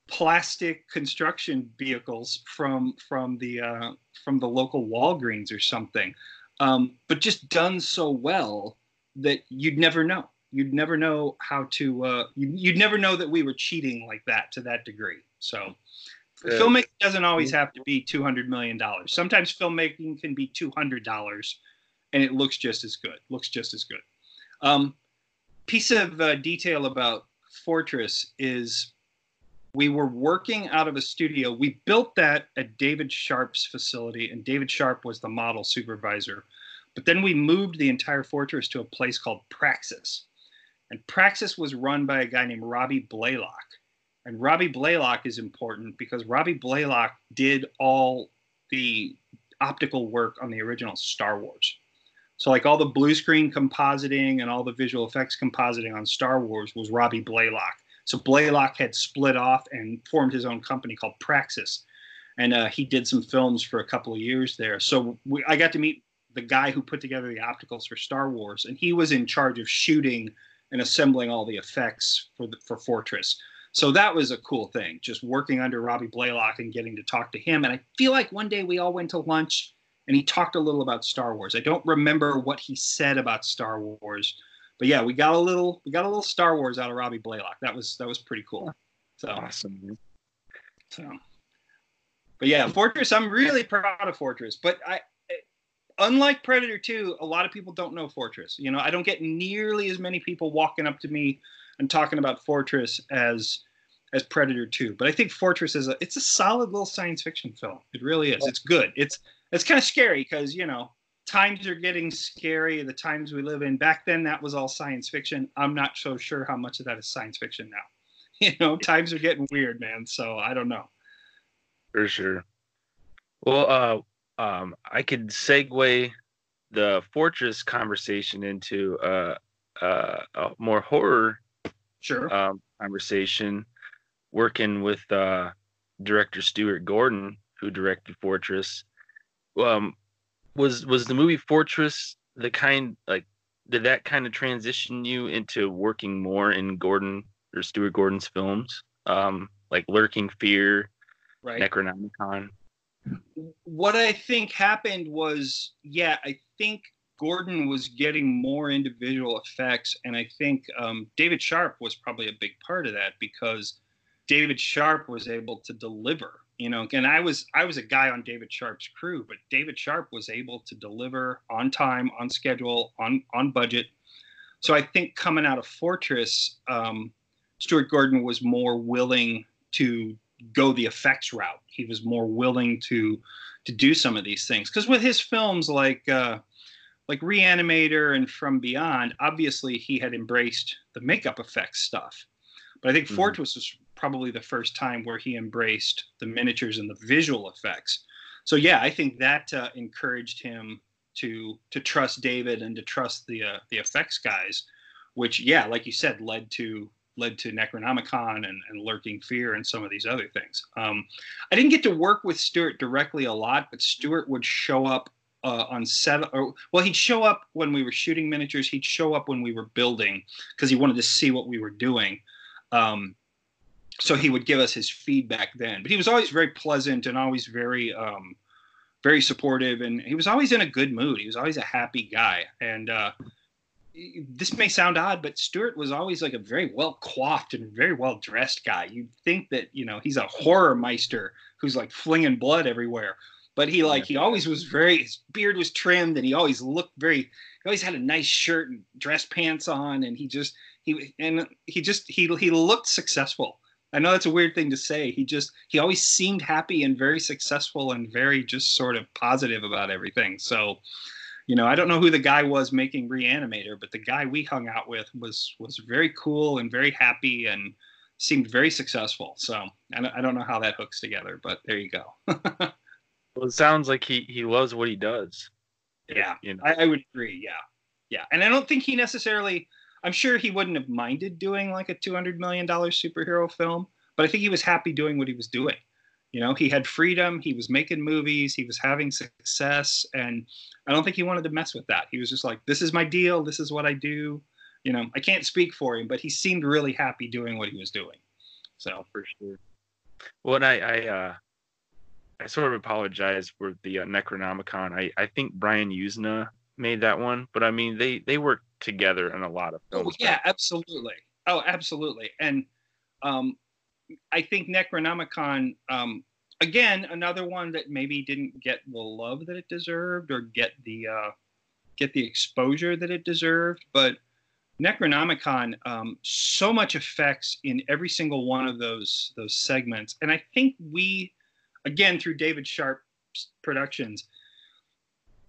plastic construction vehicles from from the uh, from the local Walgreens or something, um, but just done so well that you'd never know. You'd never know how to. Uh, you, you'd never know that we were cheating like that to that degree. So, filmmaking doesn't always have to be two hundred million dollars. Sometimes filmmaking can be two hundred dollars, and it looks just as good. Looks just as good. Um, piece of uh, detail about Fortress is we were working out of a studio. We built that at David Sharp's facility, and David Sharp was the model supervisor. But then we moved the entire fortress to a place called Praxis. And Praxis was run by a guy named Robbie Blalack. And Robbie Blalack is important because Robbie Blalack did all the optical work on the original Star Wars. So, like all the blue screen compositing and all the visual effects compositing on Star Wars was Robbie Blalack. So, Blalack had split off and formed his own company called Praxis. And uh, he did some films for a couple of years there. So, we, I got to meet the guy who put together the opticals for Star Wars, and he was in charge of shooting and assembling all the effects for the, for Fortress. So that was a cool thing, just working under Robbie Blalack and getting to talk to him. And I feel like one day we all went to lunch and he talked a little about Star Wars. I don't remember what he said about Star Wars, but yeah, we got a little we got a little Star Wars out of Robbie Blalack. That was that was pretty cool. So awesome. So, but yeah, Fortress. I'm really proud of Fortress, but I unlike Predator 2, a lot of people don't know Fortress. You know, I don't get nearly as many people walking up to me and talking about Fortress as as Predator 2. But I think Fortress is a it's a solid little science fiction film. It really is. It's good. It's it's kind of scary because you know times are getting scary. The times we live in. Back then, that was all science fiction. I'm not so sure how much of that is science fiction now. You know, times are getting weird, man. So I don't know. For sure. Well, uh, um, I could segue the fortress conversation into uh, uh, a more horror sure um, conversation, working with uh, director Stuart Gordon, who directed Fortress. Um, was was the movie Fortress the kind like did that kind of transition you into working more in Gordon or Stuart Gordon's films, um, like Lurking Fear, right. Necronomicon? what I think happened was, yeah, I think Gordon was getting more individual effects, and I think um, David Sharp was probably a big part of that because David Sharp was able to deliver. You know, and I was I was a guy on David Sharp's crew, but David Sharp was able to deliver on time, on schedule, on on budget. So I think coming out of Fortress, um, Stuart Gordon was more willing to go the effects route. He was more willing to to do some of these things because with his films like uh, like Reanimator and From Beyond, obviously he had embraced the makeup effects stuff. But I think mm-hmm. Fortress was probably the first time where he embraced the miniatures and the visual effects. So yeah, I think that uh, encouraged him to to trust David and to trust the uh, the effects guys, which yeah, like you said, led to led to Necronomicon and, and Lurking Fear and some of these other things. Um, I didn't get to work with Stuart directly a lot, but Stuart would show up uh, on set, or well, he'd show up when we were shooting miniatures. He'd show up when we were building because he wanted to see what we were doing. Um, so he would give us his feedback then. But he was always very pleasant and always very, um, very supportive, and he was always in a good mood. He was always a happy guy. And uh, this may sound odd, but Stuart was always like a very well coiffed and very well dressed guy. You'd think that you know he's a horror meister who's like flinging blood everywhere, but he like he always was very his beard was trimmed and he always looked very he always had a nice shirt and dress pants on and he just he and he just he he looked successful. I know that's a weird thing to say. He just he always seemed happy and very successful and very just sort of positive about everything. So, you know, I don't know who the guy was making Reanimator, but the guy we hung out with was was very cool and very happy and seemed very successful. So, I don't know how that hooks together, but there you go. well, it sounds like he he loves what he does. Yeah, you know? I, I would agree. Yeah, yeah, and I don't think he necessarily I'm sure he wouldn't have minded doing like a $200 million superhero film, but I think he was happy doing what he was doing. You know, he had freedom, he was making movies, he was having success, and I don't think he wanted to mess with that. He was just like, this is my deal, this is what I do. You know, I can't speak for him, but he seemed really happy doing what he was doing. So, for sure. Well, and I, I, uh, I sort of apologize for the uh, Necronomicon. I, I think Brian Yuzna made that one, but I mean they they work together in a lot of films. Oh, yeah, absolutely. Oh, absolutely. And um, I think Necronomicon, um, again, another one that maybe didn't get the love that it deserved or get the uh, get the exposure that it deserved, but Necronomicon, um, so much effects in every single one of those those segments, and I think we, again, through David Sharp Productions,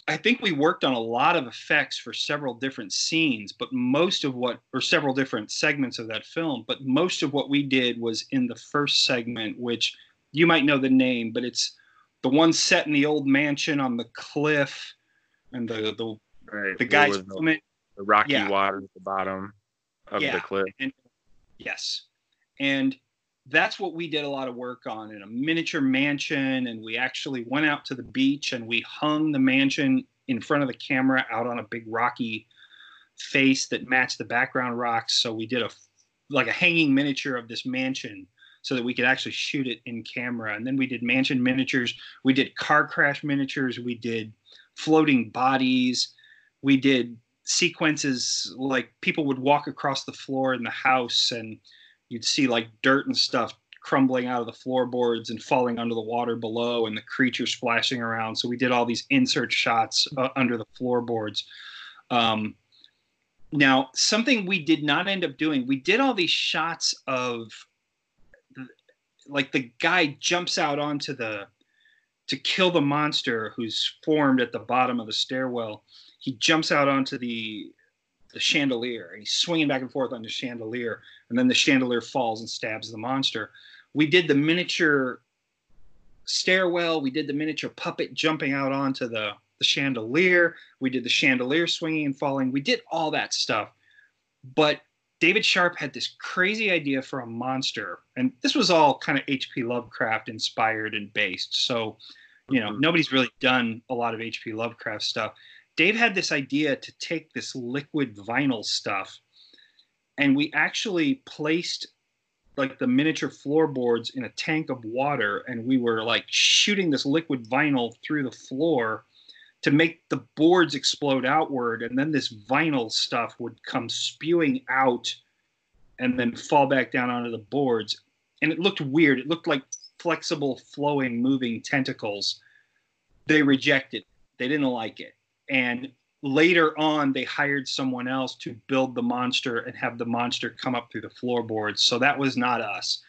I think we worked on a lot of effects for several different scenes, but most of what, or several different segments of that film, but most of what we did was in the first segment, which you might know the name, but it's the one set in the old mansion on the cliff, and the the right. the guys the, the rocky yeah. water at the bottom of yeah. the cliff. And, yes, and that's what we did a lot of work on in a miniature mansion and we actually went out to the beach and we hung the mansion in front of the camera out on a big rocky face that matched the background rocks. So we did a like a hanging miniature of this mansion so that we could actually shoot it in camera. And then we did mansion miniatures. We did car crash miniatures. We did floating bodies. We did sequences like people would walk across the floor in the house and you'd see like dirt and stuff crumbling out of the floorboards and falling under the water below and the creature splashing around. So we did all these insert shots uh, under the floorboards. Um, now something we did not end up doing we did all these shots of like the guy jumps out onto the to kill the monster who's formed at the bottom of the stairwell. He jumps out onto the the chandelier and he's swinging back and forth on the chandelier and then the chandelier falls and stabs the monster. We did the miniature stairwell we did the miniature puppet jumping out onto the the chandelier we did the chandelier swinging and falling we did all that stuff. But david sharp had this crazy idea for a monster and this was all kind of hp lovecraft inspired and based so you know mm-hmm. nobody's really done a lot of hp lovecraft stuff Dave had this idea to take this liquid vinyl stuff and we actually placed like the miniature floorboards in a tank of water and we were like shooting this liquid vinyl through the floor to make the boards explode outward and then this vinyl stuff would come spewing out and then fall back down onto the boards and it looked weird it looked like flexible, flowing, moving tentacles, they rejected. They didn't like it. And later on, they hired someone else to build the monster and have the monster come up through the floorboards. So that was not us.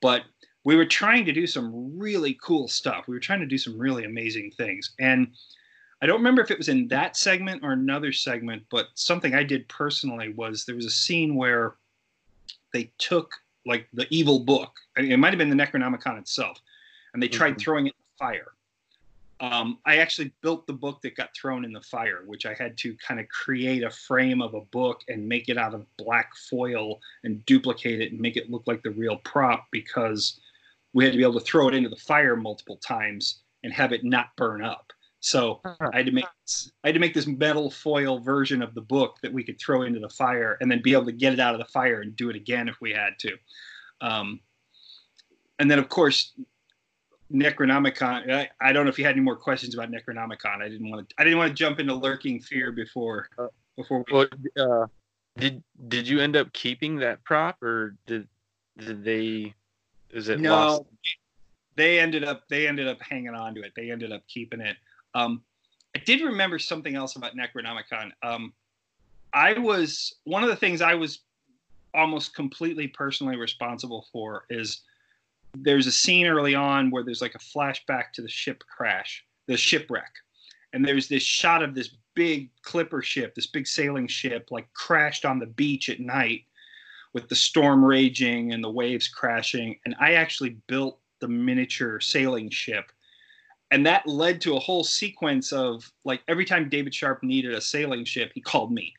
But we were trying to do some really cool stuff. We were trying to do some really amazing things. And I don't remember if it was in that segment or another segment, but something I did personally was there was a scene where they took like the evil book. It might have been the Necronomicon itself, and they tried mm-hmm. throwing it in the fire. Um, I actually built the book that got thrown in the fire, which I had to kind of create a frame of a book and make it out of black foil and duplicate it and make it look like the real prop because we had to be able to throw it into the fire multiple times and have it not burn up. So I had to make I had to make this metal foil version of the book that we could throw into the fire and then be able to get it out of the fire and do it again if we had to. Um, and then of course Necronomicon. I, I, don't know if you had any more questions about Necronomicon. I didn't want to. I didn't want to jump into lurking fear before uh, before we. Well, uh, did did you end up keeping that prop or did did they? Is it no? Lost? They ended up they ended up hanging on to it. They ended up keeping it. Um, I did remember something else about Necronomicon. Um, I was one of the things I was almost completely personally responsible for is there's a scene early on where there's like a flashback to the ship crash, the shipwreck, and there's this shot of this big clipper ship, this big sailing ship, like crashed on the beach at night with the storm raging and the waves crashing. And I actually built the miniature sailing ship. And that led to a whole sequence of like every time David Sharp needed a sailing ship, he called me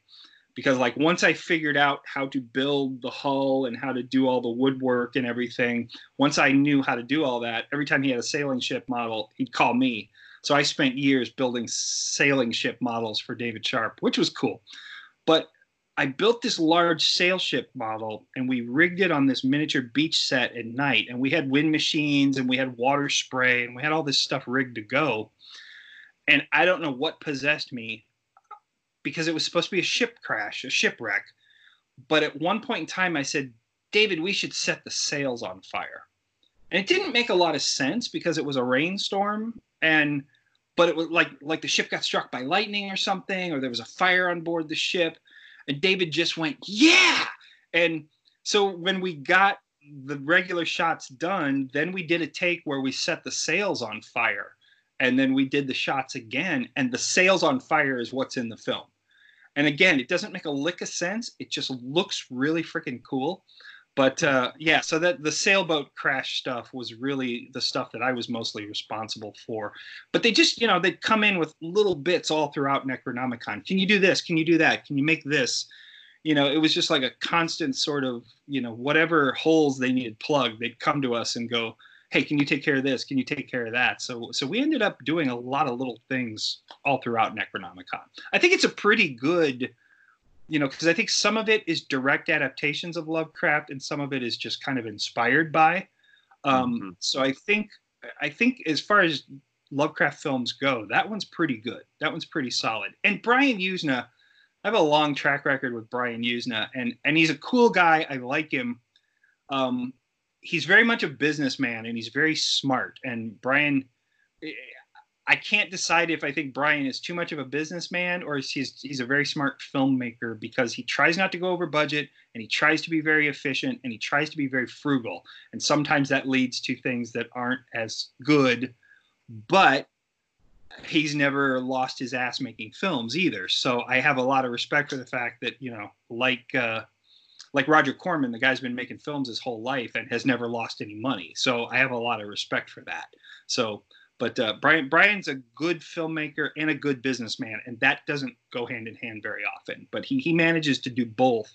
because like once I figured out how to build the hull and how to do all the woodwork and everything, once I knew how to do all that, every time he had a sailing ship model, he'd call me. So I spent years building sailing ship models for David Sharp, which was cool. But I built this large sail ship model and we rigged it on this miniature beach set at night. And we had wind machines and we had water spray and we had all this stuff rigged to go. And I don't know what possessed me because it was supposed to be a ship crash, a shipwreck. But at one point in time, I said, David, we should set the sails on fire. And it didn't make a lot of sense because it was a rainstorm and but it was like like the ship got struck by lightning or something or there was a fire on board the ship and David just went, yeah. And so when we got the regular shots done, then we did a take where we set the sails on fire. And then we did the shots again. And the sails on fire is what's in the film. And again, it doesn't make a lick of sense. It just looks really freaking cool. But uh, yeah, so that the sailboat crash stuff was really the stuff that I was mostly responsible for. But they just, you know, they'd come in with little bits all throughout Necronomicon. Can you do this? Can you do that? Can you make this? You know, it was just like a constant sort of, you know, whatever holes they needed plugged, they'd come to us and go, "Hey, can you take care of this? Can you take care of that?" So, so we ended up doing a lot of little things all throughout Necronomicon. I think it's a pretty good you know, because I think some of it is direct adaptations of Lovecraft, and some of it is just kind of inspired by. Um, mm-hmm. So I think, I think as far as Lovecraft films go, that one's pretty good. That one's pretty solid. And Brian Yuzna, I have a long track record with Brian Yuzna, and and he's a cool guy. I like him. Um, he's very much a businessman, and he's very smart. And Brian, I can't decide if I think Brian is too much of a businessman or he's he's a very smart filmmaker because he tries not to go over budget and he tries to be very efficient and he tries to be very frugal and sometimes that leads to things that aren't as good but he's never lost his ass making films either so I have a lot of respect for the fact that you know like uh, like Roger Corman the guy's been making films his whole life and has never lost any money so I have a lot of respect for that so but uh, Brian Brian's a good filmmaker and a good businessman, and that doesn't go hand in hand very often. But he he manages to do both,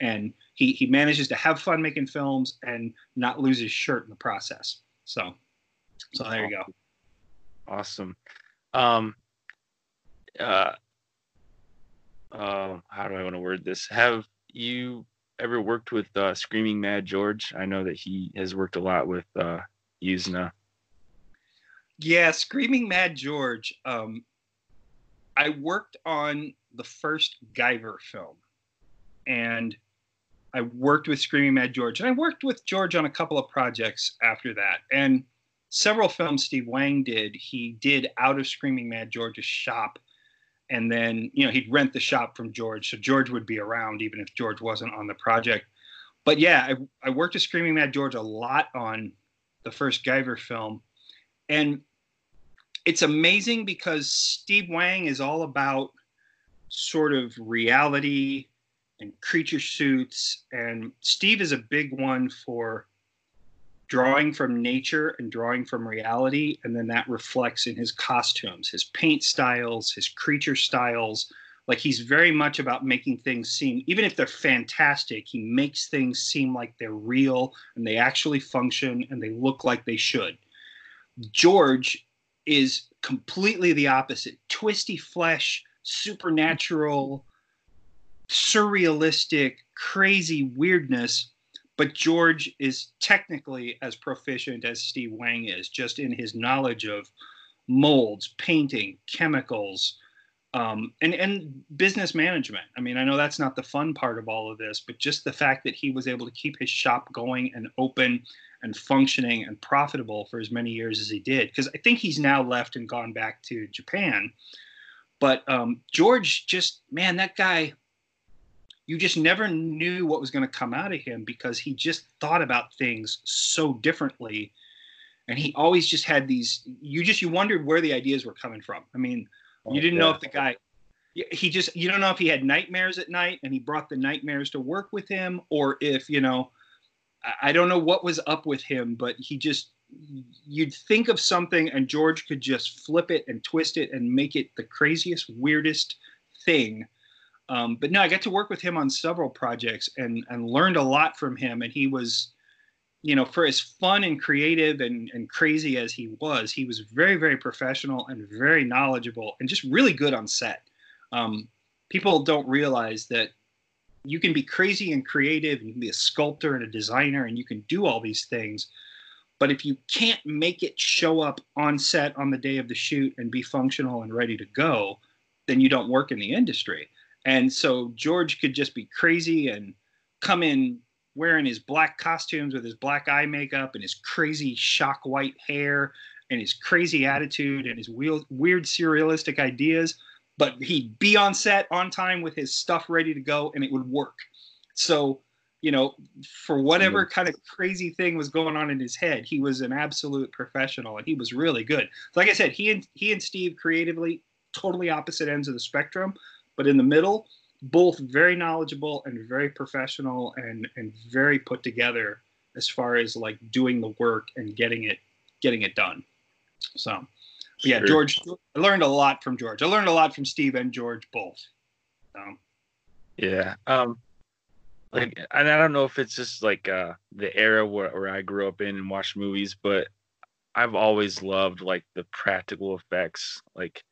and he he manages to have fun making films and not lose his shirt in the process. So, so there you go. Awesome. Um. Uh. Uh, how do I want to word this? Have you ever worked with uh, Screaming Mad George? I know that he has worked a lot with uh, Yuzna. Yeah, Screaming Mad George. Um, I worked on the first Guyver film, and I worked with Screaming Mad George, and I worked with George on a couple of projects after that. And several films Steve Wang did, he did out of Screaming Mad George's shop. And then, you know, he'd rent the shop from George. So George would be around even if George wasn't on the project. But yeah, I, I worked with Screaming Mad George a lot on the first Guyver film. And it's amazing because Steve Wang is all about sort of reality and creature suits. And Steve is a big one for drawing from nature and drawing from reality. And then that reflects in his costumes, his paint styles, his creature styles. Like he's very much about making things seem, even if they're fantastic, he makes things seem like they're real and they actually function and they look like they should. George is completely the opposite twisty flesh, supernatural, surrealistic, crazy weirdness. But George is technically as proficient as Steve Wang is, just in his knowledge of molds, painting, chemicals, um, and and business management. I mean, I know that's not the fun part of all of this, but just the fact that he was able to keep his shop going and open and functioning and profitable for as many years as he did. Because I think he's now left and gone back to Japan. But um, George, just man, that guy, you just never knew what was going to come out of him because he just thought about things so differently. And he always just had these, you just, you wondered where the ideas were coming from. I mean, you didn't yeah. know if the guy, he just, you don't know if he had nightmares at night and he brought the nightmares to work with him or if, you know, I don't know what was up with him, but he just you'd think of something and George could just flip it and twist it and make it the craziest, weirdest thing. Um, but no, I got to work with him on several projects and and learned a lot from him. And he was, you know, for as fun and creative and, and crazy as he was, he was very, very professional and very knowledgeable and just really good on set. Um, people don't realize that you can be crazy and creative and you can be a sculptor and a designer and you can do all these things but if you can't make it show up on set on the day of the shoot and be functional and ready to go then you don't work in the industry and so george could just be crazy and come in wearing his black costumes with his black eye makeup and his crazy shock white hair and his crazy attitude and his weird, weird surrealistic ideas but he'd be on set on time with his stuff ready to go and it would work. So, you know, for whatever mm. kind of crazy thing was going on in his head, he was an absolute professional and he was really good. Like I said, he and he and Steve creatively totally opposite ends of the spectrum, but in the middle, both very knowledgeable and very professional and and very put together as far as like doing the work and getting it getting it done. So yeah, sure. George. I learned a lot from George. I learned a lot from Steve and George both. Um, yeah. Um, like, and I don't know if it's just like uh, the era where, where I grew up in and watched movies, but I've always loved like the practical effects. Like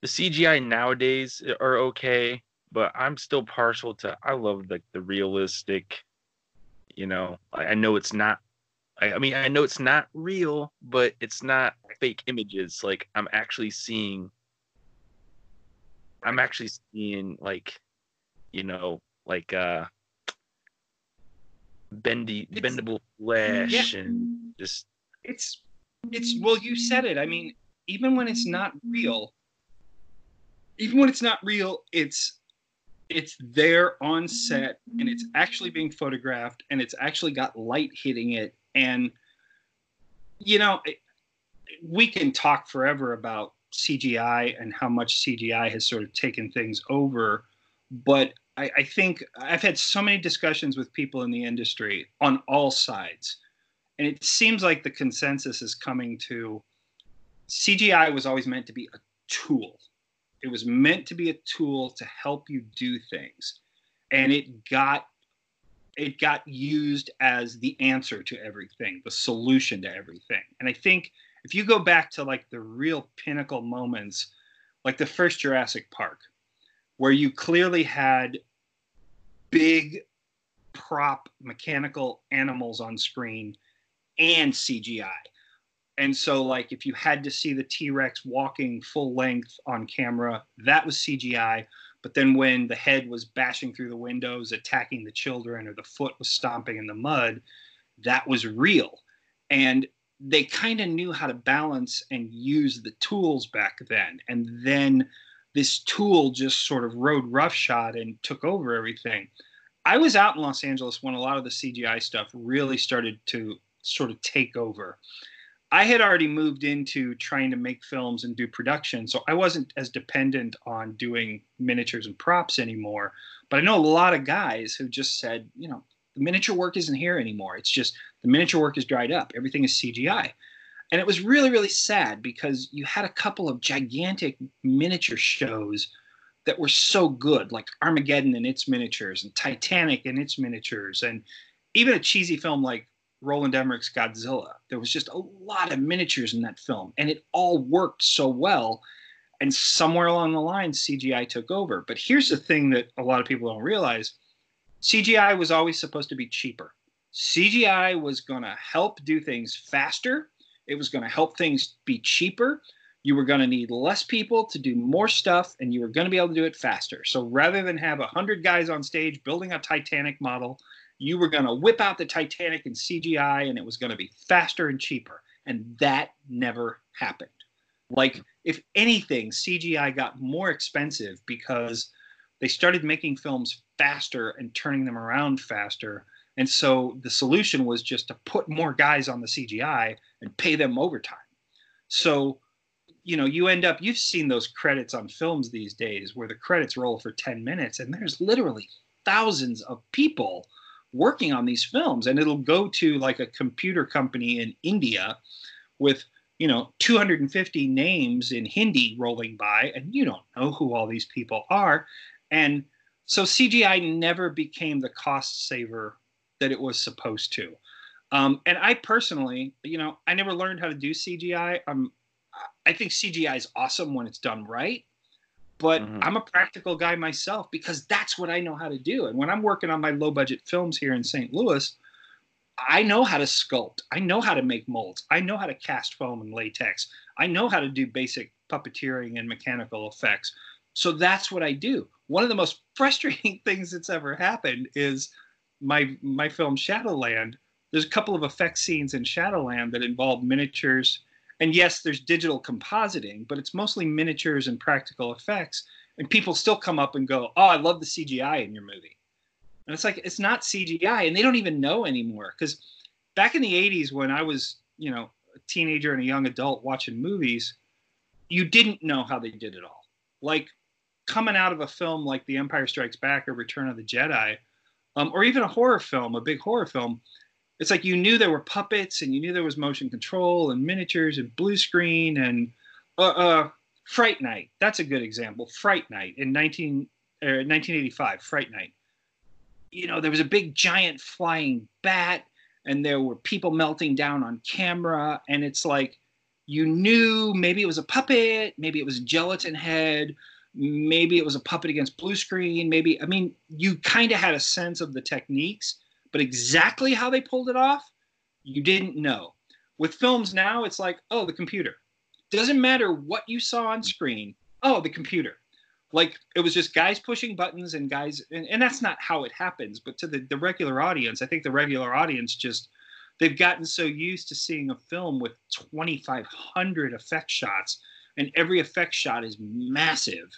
the CGI nowadays are okay, but I'm still partial to. I love like the realistic. You know, I know it's not I, I mean, I know it's not real, but it's not fake images. Like I'm actually seeing, I'm actually seeing like, you know, like uh, bendy, it's, bendable flesh yeah. and just. It's, it's well, you said it. I mean, even when it's not real, even when it's not real, it's it's there on set and it's actually being photographed and it's actually got light hitting it and, you know, we can talk forever about CGI and how much CGI has sort of taken things over. But I, I, think I've had so many discussions with people in the industry on all sides. And it seems like the consensus is coming to CGI was always meant to be a tool. It was meant to be a tool to help you do things. And it got it got used as the answer to everything, the solution to everything. And I think if you go back to like the real pinnacle moments, like the first Jurassic Park, where you clearly had big prop mechanical animals on screen and CGI. And so, like, if you had to see the T Rex walking full length on camera, that was CGI. But then when the head was bashing through the windows, attacking the children, or the foot was stomping in the mud, that was real. And they kind of knew how to balance and use the tools back then. And then this tool just sort of rode roughshod and took over everything. I was out in Los Angeles when a lot of the CGI stuff really started to sort of take over. I had already moved into trying to make films and do production, so I wasn't as dependent on doing miniatures and props anymore. But I know a lot of guys who just said, you know, the miniature work isn't here anymore. It's just the miniature work is dried up. Everything is CGI. And it was really, really sad because you had a couple of gigantic miniature shows that were so good, like Armageddon and its miniatures, and Titanic and its miniatures, and even a cheesy film like Roland Emmerich's Godzilla. There was just a lot of miniatures in that film, and it all worked so well. And somewhere along the line, CGI took over. But here's the thing that a lot of people don't realize CGI was always supposed to be cheaper. CGI was going to help do things faster, it was going to help things be cheaper. You were going to need less people to do more stuff, and you were going to be able to do it faster. So rather than have 100 guys on stage building a Titanic model, you were going to whip out the Titanic in CGI, and it was going to be faster and cheaper. And that never happened. Like, if anything, CGI got more expensive because they started making films faster and turning them around faster. And so the solution was just to put more guys on the CGI and pay them overtime. So, you know, you end up, you've seen those credits on films these days where the credits roll for 10 minutes and there's literally thousands of people working on these films. And it'll go to like a computer company in India with, you know, 250 names in Hindi rolling by, and you don't know who all these people are. And so CGI never became the cost saver that it was supposed to. Um, and I personally, you know, I never learned how to do CGI. Um, I think CGI is awesome when it's done right, but mm-hmm. I'm a practical guy myself because that's what I know how to do. And when I'm working on my low budget films here in St. Louis, I know how to sculpt. I know how to make molds. I know how to cast foam and latex. I know how to do basic puppeteering and mechanical effects. So that's what I do. One of the most frustrating things that's ever happened is my my film Shadowland there's a couple of effect scenes in Shadowland that involve miniatures. And yes, there's digital compositing, but it's mostly miniatures and practical effects. And people still come up and go, Oh, I love the CGI in your movie. And it's like, it's not CGI. And they don't even know anymore. Because back in the 80s, when I was, you know, a teenager and a young adult watching movies, you didn't know how they did it all. Like coming out of a film like The Empire Strikes Back or Return of the Jedi, um, or even a horror film, a big horror film, it's like you knew there were puppets and you knew there was motion control and miniatures and blue screen and uh, uh, Fright Night. That's a good example. Fright Night in 19, uh, 1985, Fright Night. You know, there was a big giant flying bat and there were people melting down on camera. And it's like you knew maybe it was a puppet, maybe it was a gelatin head, maybe it was a puppet against blue screen. Maybe, I mean, you kind of had a sense of the techniques but exactly how they pulled it off, you didn't know. With films now, it's like, oh, the computer. Doesn't matter what you saw on screen. Oh, the computer. Like it was just guys pushing buttons and guys, and, and that's not how it happens. But to the, the regular audience, I think the regular audience just they've gotten so used to seeing a film with 2,500 effect shots, and every effect shot is massive.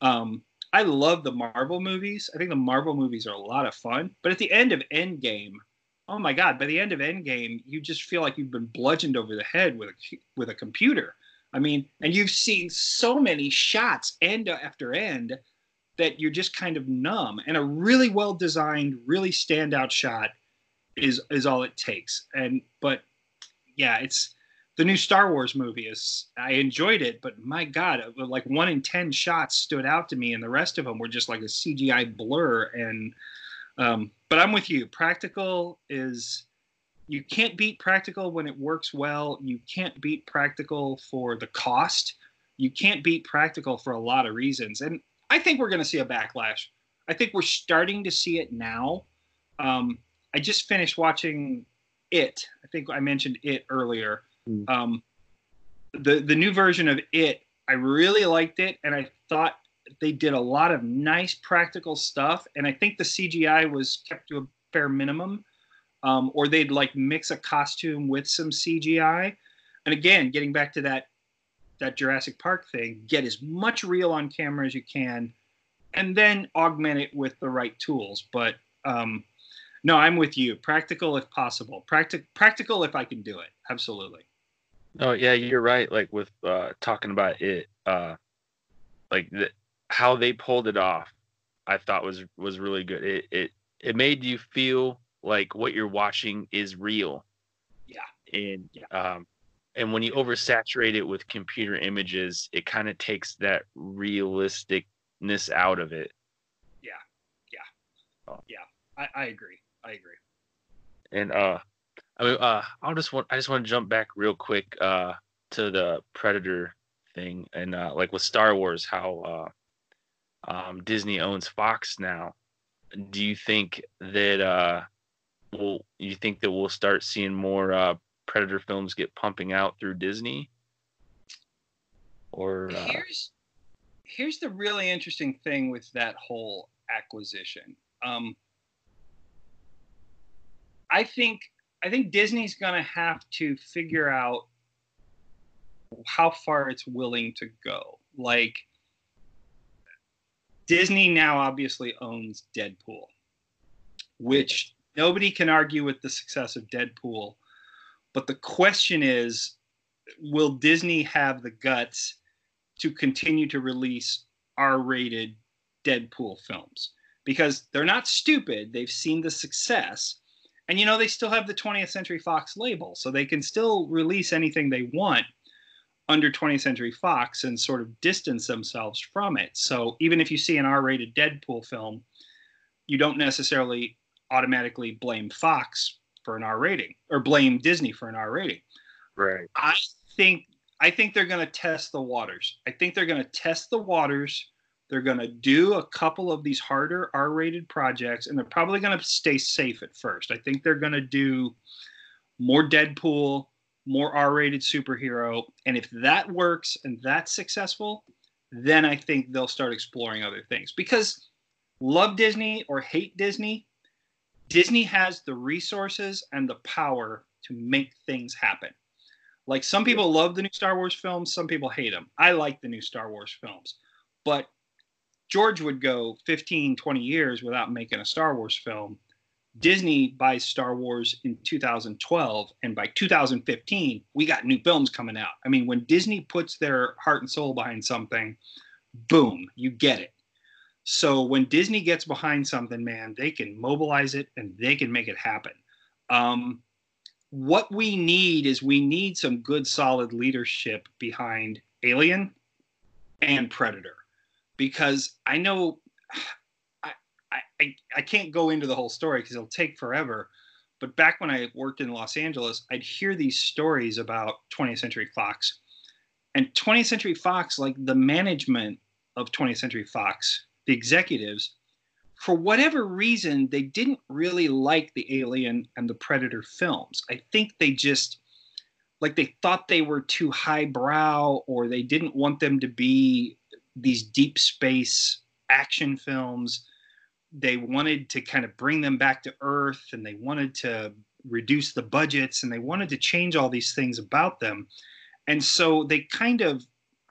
Um, I love the Marvel movies. I think the Marvel movies are a lot of fun. But at the end of Endgame, oh my God! By the end of Endgame, you just feel like you've been bludgeoned over the head with a with a computer. I mean, and you've seen so many shots end after end that you're just kind of numb. And a really well designed, really standout shot is is all it takes. And but yeah, it's the new Star Wars movie is I enjoyed it, but my God, like one in ten shots stood out to me, and the rest of them were just like a CGI blur. And um, but I'm with you. Practical is you can't beat practical when it works well. You can't beat practical for the cost. You can't beat practical for a lot of reasons, and I think we're going to see a backlash. I think we're starting to see it now. Um, I just finished watching it. I think I mentioned it earlier Mm. Um, the the new version of it, I really liked it, and I thought they did a lot of nice practical stuff, and I think the CGI was kept to a fair minimum, um, or they'd like mix a costume with some CGI. And again, getting back to that that Jurassic Park thing, get as much real on camera as you can, and then augment it with the right tools. But um, no, I'm with you. Practical if possible. Practic- practical if I can do it. Absolutely. Oh yeah, you're right. Like with uh, talking about it, uh, like the, how they pulled it off, I thought was was really good. It it it made you feel like what you're watching is real. Yeah. And Yeah. um, and when you oversaturate it with computer images, it kind of takes that realisticness out of it. Yeah. Yeah. Oh. Yeah. I, I agree. I agree. And uh, I mean, uh, I'll just want I just want to jump back real quick uh to the Predator thing and uh, like with Star Wars, how uh, um, Disney owns Fox now. Do you think that uh, will you think that we'll start seeing more uh, Predator films get pumping out through Disney? Or uh, here's here's the really interesting thing with that whole acquisition. Um, I think I think Disney's gonna have to figure out how far it's willing to go. Like Disney now obviously owns Deadpool, which nobody can argue with the success of Deadpool. But the question is, will Disney have the guts to continue to release R-rated Deadpool films? Because they're not stupid. They've seen the success. And you know, they still have the 20th Century Fox label, so they can still release anything they want under 20th Century Fox and sort of distance themselves from it. So even if you see an R-rated Deadpool film, you don't necessarily automatically blame Fox for an R rating or blame Disney for an R rating. right? I think I think they're going to test the waters. I think they're going to test the waters. They're going to do a couple of these harder R-rated projects, and they're probably going to stay safe at first. I think they're going to do more Deadpool, more R-rated superhero, and if that works and that's successful, then I think they'll start exploring other things. Because love Disney or hate Disney, Disney has the resources and the power to make things happen. Like some people love the new Star Wars films, some people hate them. I like the new Star Wars films. But George would go 15, 20 years without making a Star Wars film. Disney buys Star Wars in 2012, and by 2015, we got new films coming out. I mean, when Disney puts their heart and soul behind something, boom, you get it. So when Disney gets behind something, man, they can mobilize it and they can make it happen. Um, what we need is we need some good, solid leadership behind Alien and Predator, because I know I I, I can't go into the whole story because it'll take forever. But back when I worked in Los Angeles, I'd hear these stories about 20th Century Fox, and 20th Century Fox, like the management of 20th Century Fox, the executives, for whatever reason, they didn't really like the Alien and the Predator films. I think they just like they thought they were too highbrow or they didn't want them to be these deep space action films. They wanted to kind of bring them back to earth and they wanted to reduce the budgets and they wanted to change all these things about them. And so they kind of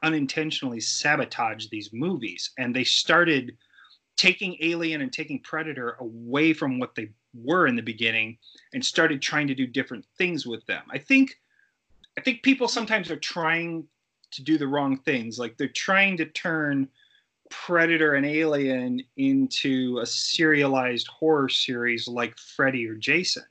unintentionally sabotaged these movies and they started taking Alien and taking Predator away from what they were in the beginning and started trying to do different things with them. I think I think people sometimes are trying to do the wrong things. Like they're trying to turn Predator and Alien into a serialized horror series like Freddy or Jason.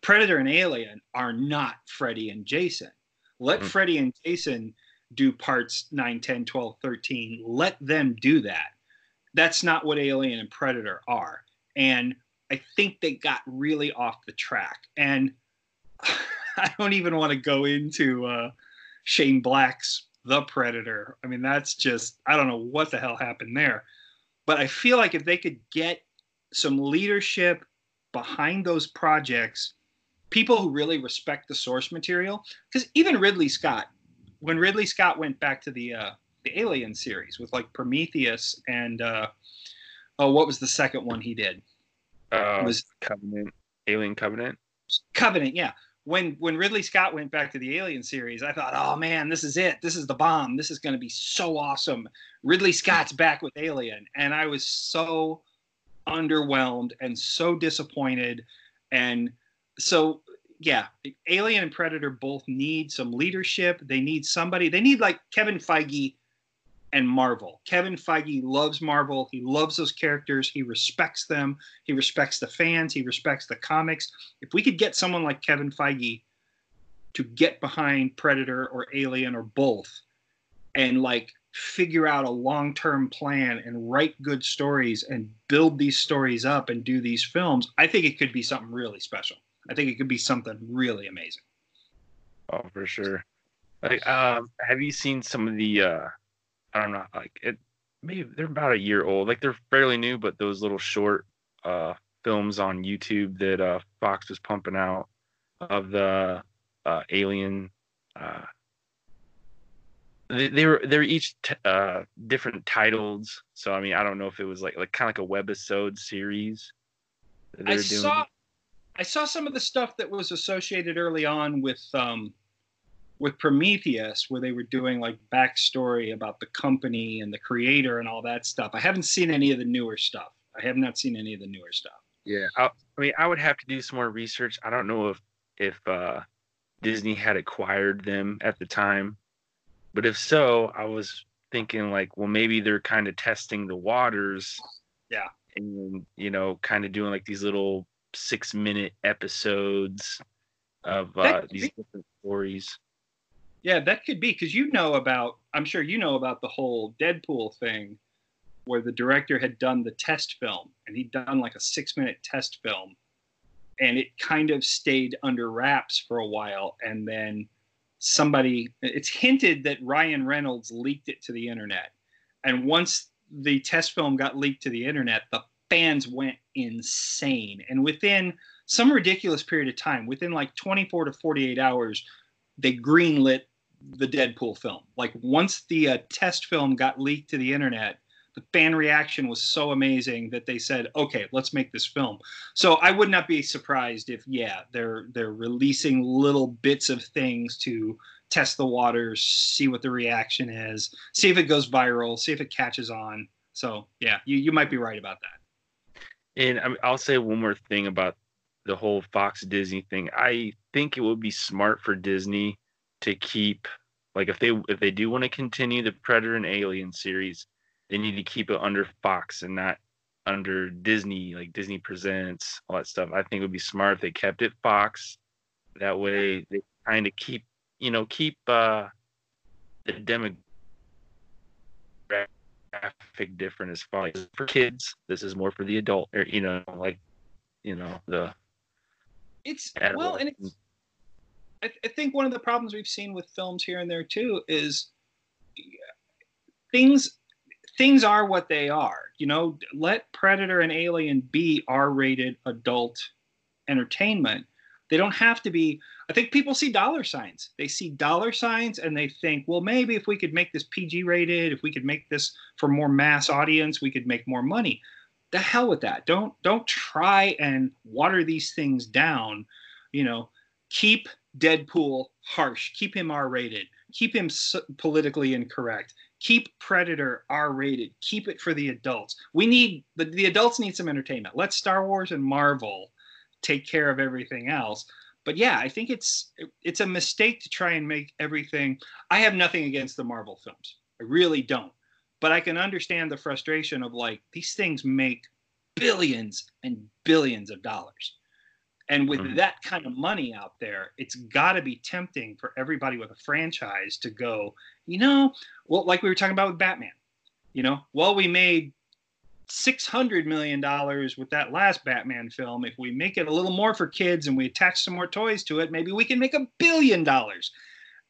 Predator and Alien are not Freddy and Jason. Let Mm. Freddy and Jason do parts 9, 10, 12, 13. Let them do that. That's not what Alien and Predator are. And I think they got really off the track. And I don't even want to go into uh, Shane Black's The Predator. I mean, that's just, I don't know what the hell happened there. But I feel like if they could get some leadership behind those projects, people who really respect the source material, because even Ridley Scott, when Ridley Scott went back to the uh, the Alien series with like Prometheus and uh, oh, what was the second one he did? Uh, It was Covenant, Alien Covenant. Covenant, yeah. When when Ridley Scott went back to the Alien series, I thought, oh man, this is it. This is the bomb. This is going to be so awesome. Ridley Scott's back with Alien, and I was so underwhelmed and so disappointed. And so, yeah, Alien and Predator both need some leadership. They need somebody. They need like Kevin Feige and Marvel. Kevin Feige loves Marvel. He loves those characters. He respects them. He respects the fans. He respects the comics. If we could get someone like Kevin Feige to get behind Predator or Alien or both and like figure out a long-term plan and write good stories and build these stories up and do these films, I think it could be something really special. I think it could be something really amazing. Oh, for sure. Like, um, have you seen some of the? uh I don't know, like it. Maybe they're about a year old. Like they're fairly new, but those little short uh films on YouTube that uh Fox was pumping out of the uh Alien. Uh, they, they were they're each t- uh different titles. So I mean, I don't know if it was like like kind of like a webisode series. I were doing. saw I saw some of the stuff that was associated early on with um, with Prometheus, where they were doing like backstory about the company and the creator and all that stuff. I haven't seen any of the newer stuff. I have not seen any of the newer stuff. Yeah, I, I mean, I would have to do some more research. I don't know if if uh, Disney had acquired them at the time, but if so, I was thinking like, well, maybe they're kind of testing the waters. Yeah. and you know, kind of doing like these little six minute episodes of uh, these different stories. Yeah, that could be because you know about. I'm sure you know about the whole Deadpool thing, where the director had done the test film and he'd done like a six minute test film, and it kind of stayed under wraps for a while, and then somebody. It's hinted that Ryan Reynolds leaked it to the internet, and once the test film got leaked to the internet, the fans went insane, and within some ridiculous period of time, within like 24 to 48 hours, they greenlit the Deadpool film. Like once the uh, test film got leaked to the internet, the fan reaction was so amazing that they said, "Okay, let's make this film." So I would not be surprised if, yeah, they're they're releasing little bits of things to test the waters, see what the reaction is, see if it goes viral, see if it catches on. So yeah, you you might be right about that. And I- I'll say one more thing about the whole Fox Disney thing. I think it would be smart for Disney to keep like if they if they do want to continue the Predator and Alien series, they need to keep it under Fox and not under Disney, like Disney Presents, all that stuff. I think it would be smart if they kept it Fox. That way they kind of keep you know, keep uh the demographic different as far as for kids. This is more for the adult or you know, like you know, the It's well, and it's I, th- I think one of the problems we've seen with films here and there too is things things are what they are. You know, let Predator and Alien be R-rated adult entertainment. They don't have to be. I think people see dollar signs. They see dollar signs and they think, well, maybe if we could make this PG rated, if we could make this for more mass audience, we could make more money. The hell with that. Don't don't try and water these things down. You know, keep Deadpool harsh. Keep him R rated. Keep him s- politically incorrect. Keep Predator R rated. Keep it for the adults. We need the, the adults need some entertainment. Let Star Wars and Marvel take care of everything else. But yeah, I think it's it's a mistake to try and make everything. I have nothing against the Marvel films. I really don't. But I can understand the frustration of like these things make billions and billions of dollars. And with Mhm. that kind of money out there, it's got to be tempting for everybody with a franchise to go, you know, well, like we were talking about with Batman, you know, well, we made $600 million with that last Batman film. If we make it a little more for kids and we attach some more toys to it, maybe we can make a billion dollars.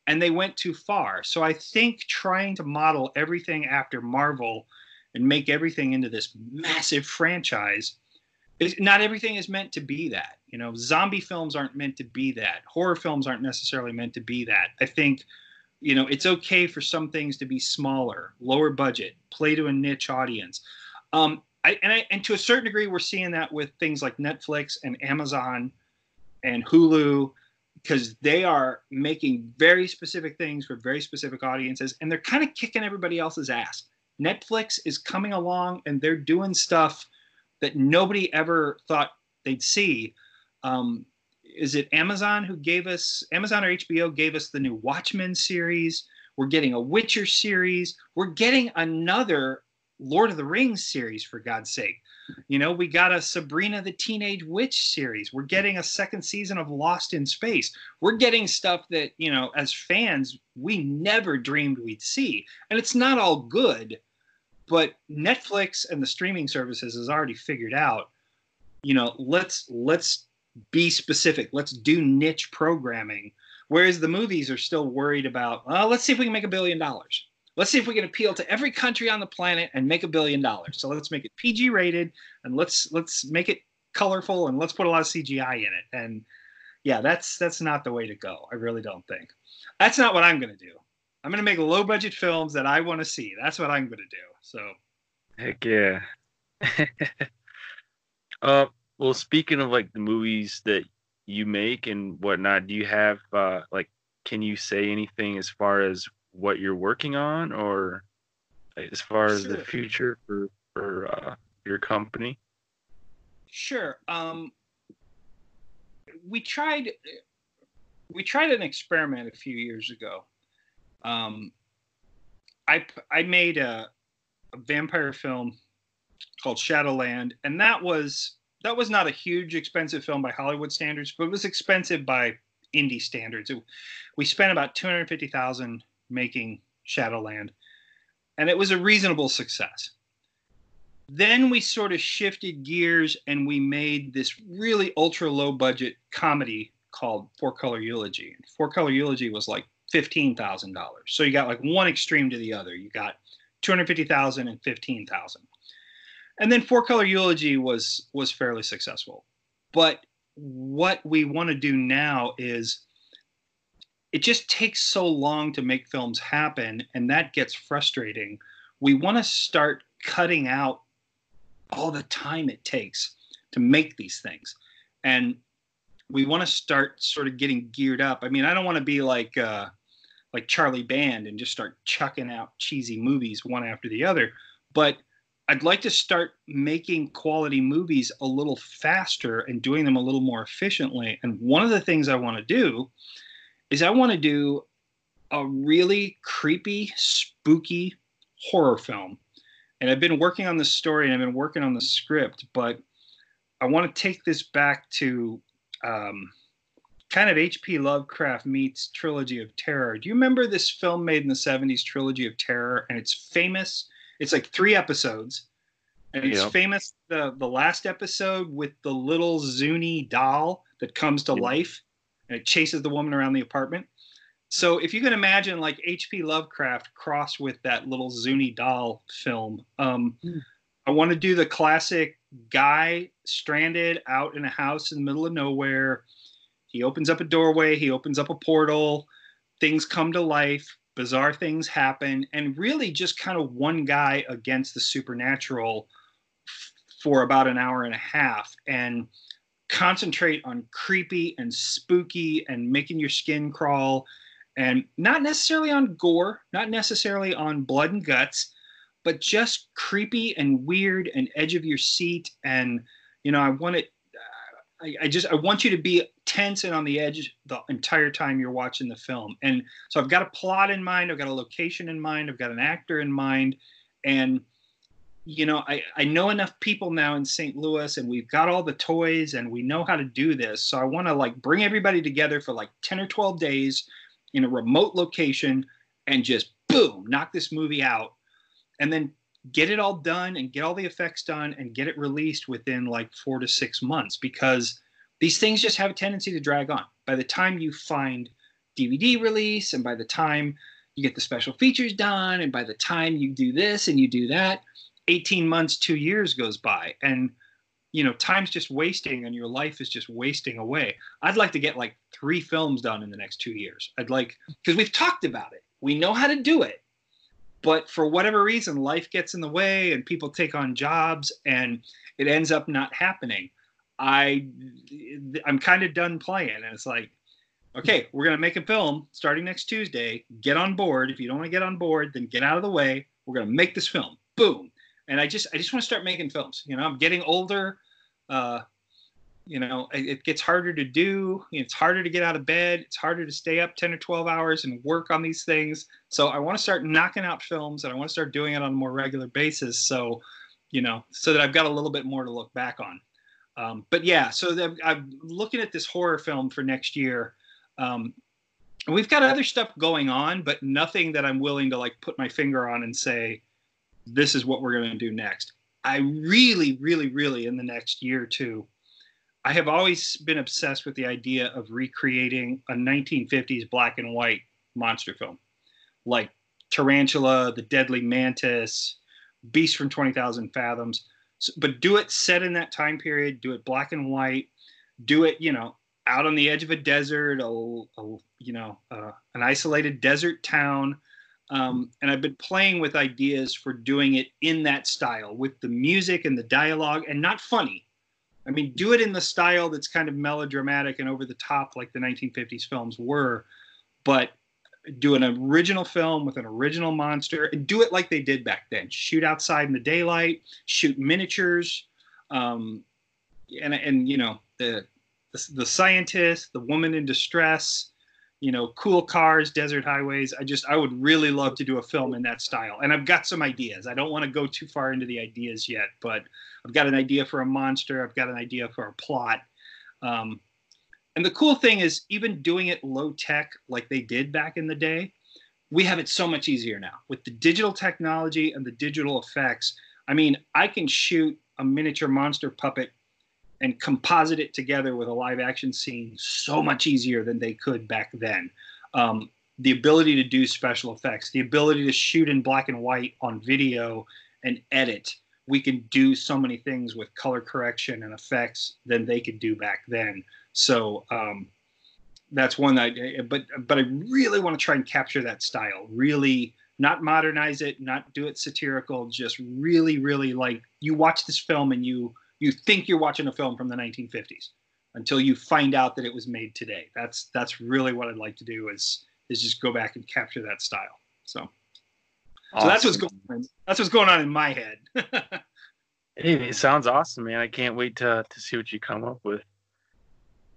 And they went too far. So I think trying to model everything after Marvel and make everything into this massive franchise is not everything is meant to be that. You know, zombie films aren't meant to be that. Horror films aren't necessarily meant to be that. I think you know, it's okay for some things to be smaller, lower budget, play to a niche audience. Um, I, and, I, and to a certain degree, we're seeing that with things like Netflix and Amazon and Hulu, because they are making very specific things for very specific audiences, and they're kind of kicking everybody else's ass. Netflix is coming along and they're doing stuff that nobody ever thought they'd see. Um, is it Amazon who gave us Amazon or HBO gave us the new Watchmen series? We're getting a Witcher series. We're getting another Lord of the Rings series for God's sake. You know, we got a Sabrina the Teenage Witch series. We're getting a second season of Lost in Space. We're getting stuff that, you know, as fans, we never dreamed we'd see. And it's not all good, but Netflix and the streaming services has already figured out, you know, let's let's be specific. Let's do niche programming. Whereas the movies are still worried about, oh, let's see if we can make a billion dollars. Let's see if we can appeal to every country on the planet and make a billion dollars. So let's make it PG rated and let's let's make it colorful and let's put a lot of CGI in it. And yeah, that's that's not the way to go. I really don't think. That's not what I'm going to do. I'm going to make low budget films that I want to see. That's what I'm going to do. So Heck yeah. uh, well, speaking of like the movies that you make and whatnot, do you have uh, like, can you say anything as far as what you're working on, or as far as the future for for uh, your company? Sure. Um, we tried we tried an experiment a few years ago. Um, I I made a, a vampire film called Shadowland, and that was that was not a huge expensive film by Hollywood standards, but it was expensive by indie standards. It, we spent about 250,000 making Shadowland, and it was a reasonable success. Then we sort of shifted gears and we made this really ultra low budget comedy called Four Color Eulogy. Four Color Eulogy was like $15,000. So you got like one extreme to the other. You got 250,000 and 15,000 and then four color eulogy was was fairly successful. But what we want to do now is it just takes so long to make films happen and that gets frustrating. We want to start cutting out all the time it takes to make these things. And we want to start sort of getting geared up. I mean i don't want to be like uh like charlie band and just start chucking out cheesy movies one after the other but I'd like to start making quality movies a little faster and doing them a little more efficiently. And one of the things I want to do is I want to do a really creepy, spooky horror film. And I've been working on this story and I've been working on the script, but I want to take this back to um, kind of H.P. Lovecraft meets Trilogy of Terror. Do you remember this film made in the 70s, Trilogy of Terror? And it's famous it's like three episodes, and it's yep. famous the the last episode with the little Zuni doll that comes to yep. life and it chases the woman around the apartment. So if you can imagine like H.P. Lovecraft crossed with that little Zuni doll film, um, mm. I want to do the classic guy stranded out in a house in the middle of nowhere. He opens up a doorway, he opens up a portal, things come to life bizarre things happen, and really just kind of one guy against the supernatural for about an hour and a half and concentrate on creepy and spooky and making your skin crawl and not necessarily on gore, not necessarily on blood and guts, but just creepy and weird and edge of your seat. And, you know, I want it, I, I just, I want you to be tense and on the edge the entire time you're watching the film. And so I've got a plot in mind, I've got a location in mind, I've got an actor in mind, and you know, I, I know enough people now in St. Louis and we've got all the toys and we know how to do this. So I want to like bring everybody together for like 10 or 12 days in a remote location and just boom, knock this movie out. And then get it all done and get all the effects done and get it released within like four to six months because these things just have a tendency to drag on. By the time you find DVD release, and by the time you get the special features done, and by the time you do this and you do that, 18 months, two years goes by. And you know, time's just wasting and your life is just wasting away. I'd like to get like three films done in the next two years. I'd like because we've talked about it. we know how to do it but for whatever reason life gets in the way and people take on jobs and it ends up not happening i i'm kind of done playing. And it's like okay we're going to make a film starting next tuesday. Get on board. If you don't want to get on board then get out of the way. We're going to make this film. Boom. And i just i just want to start making films. You know i'm getting older uh, you know it gets harder to do it's harder to get out of bed it's harder to stay up 10 or 12 hours and work on these things. So i want to start knocking out films and i want to start doing it on a more regular basis so you know so that i've got a little bit more to look back on. Um, but yeah so i'm looking at this horror film for next year. Um, we've got other stuff going on but nothing that i'm willing to like put my finger on and say this is what we're going to do next. I really really really in the next year or two I have always been obsessed with the idea of recreating a 1950s black and white monster film, like Tarantula, The Deadly Mantis, Beast from 20,000 Fathoms. So, but do it set in that time period, do it black and white, do it, you know, out on the edge of a desert, a, a you know, uh, an isolated desert town. Um, and I've been playing with ideas for doing it in that style with the music and the dialogue and not funny I mean, do it in the style that's kind of melodramatic and over the top, like the 1950s films were, but do an original film with an original monster and do it like they did back then. Shoot outside in the daylight, shoot miniatures, um, and and you know the, the the scientist, the woman in distress, you know, cool cars, desert highways. I just I would really love to do a film in that style, and I've got some ideas. I don't want to go too far into the ideas yet, but I've got an idea for a monster. I've got an idea for a plot. Um, and the cool thing is, even doing it low tech like they did back in the day, we have it so much easier now with the digital technology and the digital effects. I mean, I can shoot a miniature monster puppet and composite it together with a live action scene so much easier than they could back then. Um, the ability to do special effects, the ability to shoot in black and white on video and edit we can do so many things with color correction and effects than they could do back then. So um, that's one that, but but I really want to try and capture that style. Really, not modernize it, not do it satirical. Just really, really like you watch this film and you you think you're watching a film from the 1950s until you find out that it was made today. That's that's really what I'd like to do is is just go back and capture that style. So. Awesome. So that's what's going on. That's what's going on in my head. hey, it sounds awesome, man. I can't wait to to see what you come up with.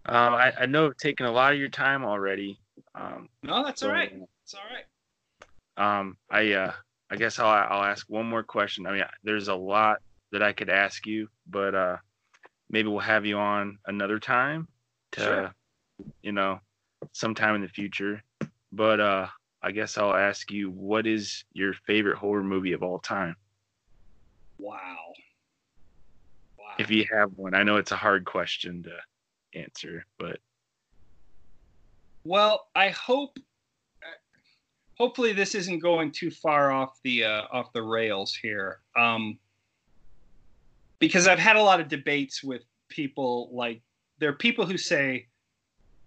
Um, I, I know I've taken a lot of your time already. Um, no, that's so, all right. It's all right. Um, I uh, I guess I'll I'll ask one more question. I mean, there's a lot that I could ask you, but uh, maybe we'll have you on another time to, sure. you know, sometime in the future. But uh, I guess I'll ask you, what is your favorite horror movie of all time? Wow. Wow. If you have one, I know it's a hard question to answer, but. Well, I hope. Hopefully, this isn't going too far off the uh, off the rails here, um, because I've had a lot of debates with people. Like, there are people who say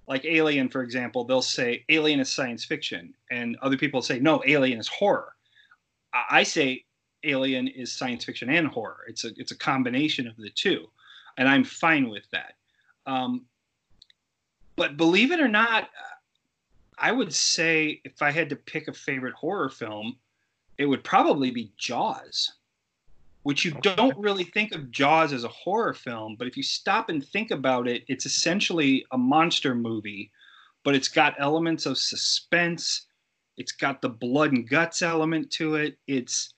like Alien, for example, they'll say Alien is science fiction, and other people say no, Alien is horror. I say Alien is science fiction and horror. It's a it's a combination of the two, and I'm fine with that. Um, but believe it or not, I would say if I had to pick a favorite horror film, it would probably be Jaws which you don't really think of Jaws as a horror film, but if you stop and think about it, it's essentially a monster movie, but it's got elements of suspense. It's got the blood and guts element to it. It's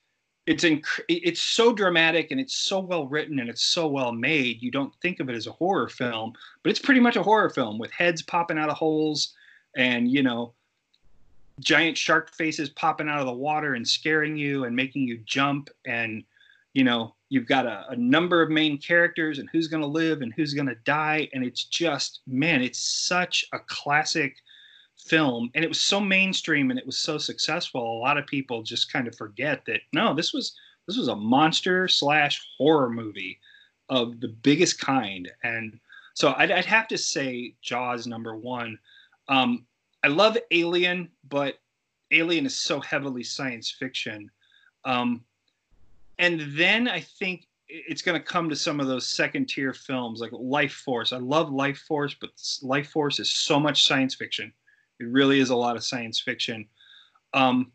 it's inc- it's so dramatic and it's so well written and it's so well made. You don't think of it as a horror film, but it's pretty much a horror film with heads popping out of holes and you know giant shark faces popping out of the water and scaring you and making you jump and you know you've got a, a number of main characters and who's going to live and who's going to die and it's just man it's such a classic film and it was so mainstream and it was so successful a lot of people just kind of forget that no this was this was a monster slash horror movie of the biggest kind and so I'd, I'd have to say jaws number one um, i love alien but Alien is so heavily science fiction. Um, and then I think it's going to come to some of those second tier films like Lifeforce. I love Lifeforce, but Lifeforce is so much science fiction. It really is a lot of science fiction. Um,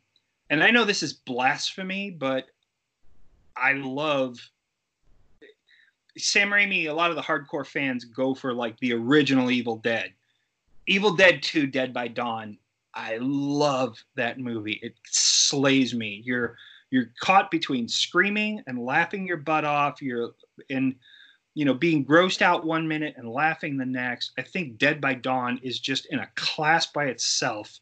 and I know this is blasphemy, but I love Sam Raimi. A lot of the hardcore fans go for like the original Evil Dead. Evil Dead 2 Dead by Dawn. I love that movie. It slays me. You're you're caught between screaming and laughing your butt off. You're in you know being grossed out one minute and laughing the next. I think Dead by Dawn is just in a class by itself.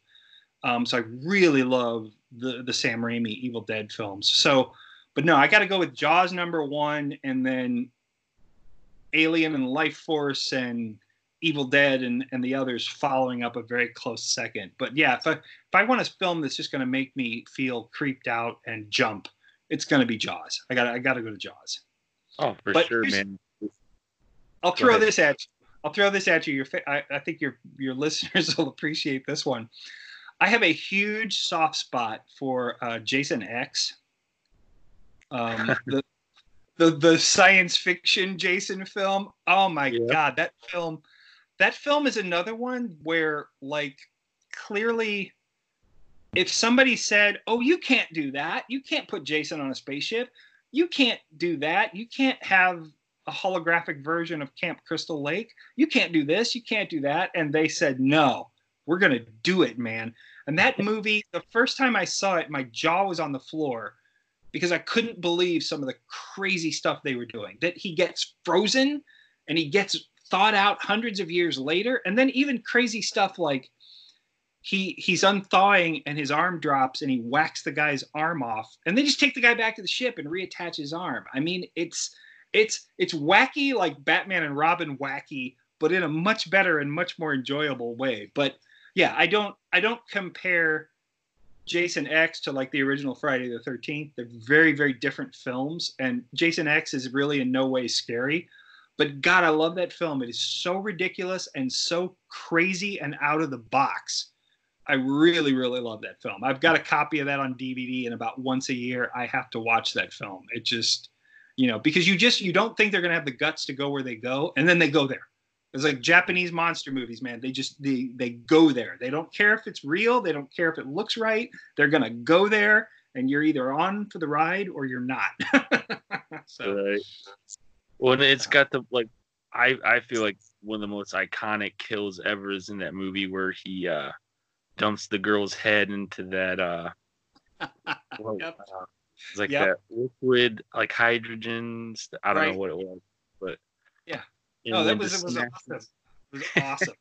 Um, so I really love the the Sam Raimi Evil Dead films. So, but no, I got to go with Jaws number one, and then Alien and Lifeforce and Evil Dead and, and the others following up a very close second. But yeah, if I, if I want a film that's just going to make me feel creeped out and jump, it's going to be Jaws. I got I got to go to Jaws. Oh, for But sure, man. I'll throw this at you. I'll throw this at you. Your fa- I, I think your your listeners will appreciate this one. I have a huge soft spot for uh, Jason X. Um, the, the the science fiction Jason film. Oh my Yeah. god, that film! That film is another one where like clearly, if somebody said, "Oh, you can't do that. You can't put Jason on a spaceship. You can't do that. You can't have a holographic version of Camp Crystal Lake. You can't do this. You can't do that." And they said, "No, we're gonna do it, man." And that movie, the first time I saw it, my jaw was on the floor because I couldn't believe some of the crazy stuff they were doing. That he gets frozen and he gets thawed out hundreds of years later, and then even crazy stuff like he he's unthawing and his arm drops and he whacks the guy's arm off, and they just take the guy back to the ship and reattach his arm. I mean, it's it's it's wacky like Batman and Robin wacky, but in a much better and much more enjoyable way. But yeah, I don't I don't compare Jason X to like the original Friday the 13th. They're very, very different films. And Jason X is really in no way scary. But God, I love that film. It is so ridiculous and so crazy and out of the box. I really, really love that film. I've got a copy of that on DVD, and about once a year, I have to watch that film. It just, you know, because you just you don't think they're gonna have the guts to go where they go, and then they go there. It's like Japanese monster movies, man. They just they they go there. They don't care if it's real. They don't care if it looks right. They're gonna go there, and you're either on for the ride or you're not. so Right. Well, it's got the like, I I feel like one of the most iconic kills ever is in that movie where he uh dumps the girl's head into that uh, what- Yep. uh, it's like Yep. that liquid like hydrogen. st- I don't Right. know what it was, but Yeah. and no, that was it was awesome. It was awesome.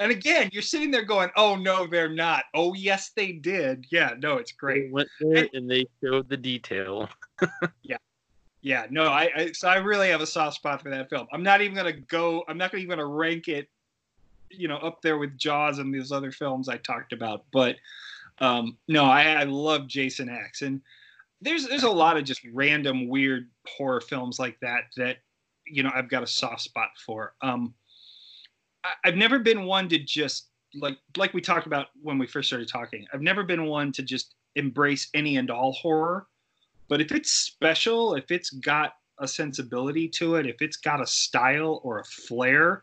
and again, you're sitting there going, "Oh no, they're not. Oh yes, they did. Yeah, no, it's They great. went there and they showed the detail. Yeah, no, I, I so I really have a soft spot for that film. I'm not even gonna go. I'm not even gonna rank it, you know, up there with Jaws and these other films I talked about. But um, no, I, I love Jason X, and there's there's a lot of just random weird horror films like that that you know I've got a soft spot for. Um, I, I've never been one to just like like we talked about when we first started talking. I've never been one to just embrace any and all horror. But if it's special, if it's got a sensibility to it, if it's got a style or a flair,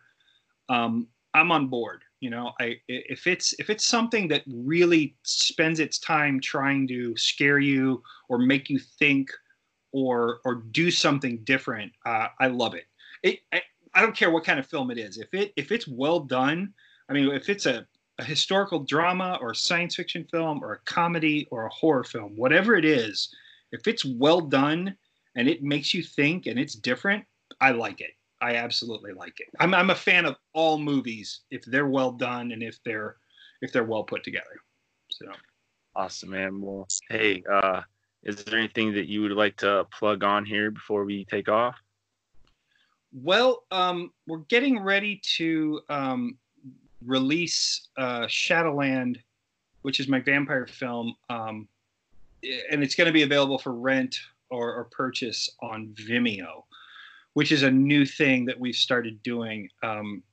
um, I'm on board. You know, I if it's if it's something that really spends its time trying to scare you or make you think or or do something different, uh, I love it. It I, I don't care what kind of film it is. If it if it's well done, I mean, if it's a, a historical drama or a science fiction film or a comedy or a horror film, whatever it is, if it's well done and it makes you think and it's different, I like it. I absolutely like it. I'm I'm a fan of all movies if they're well done and if they're if they're well put together. So Awesome, man. Well, hey, uh, is there anything that you would like to plug on here before we take off? Well, um, we're getting ready to um, release uh, Shadowland, which is my vampire film, um, and it's going to be available for rent or, or purchase on Vimeo, which is a new thing that we've started doing. Um,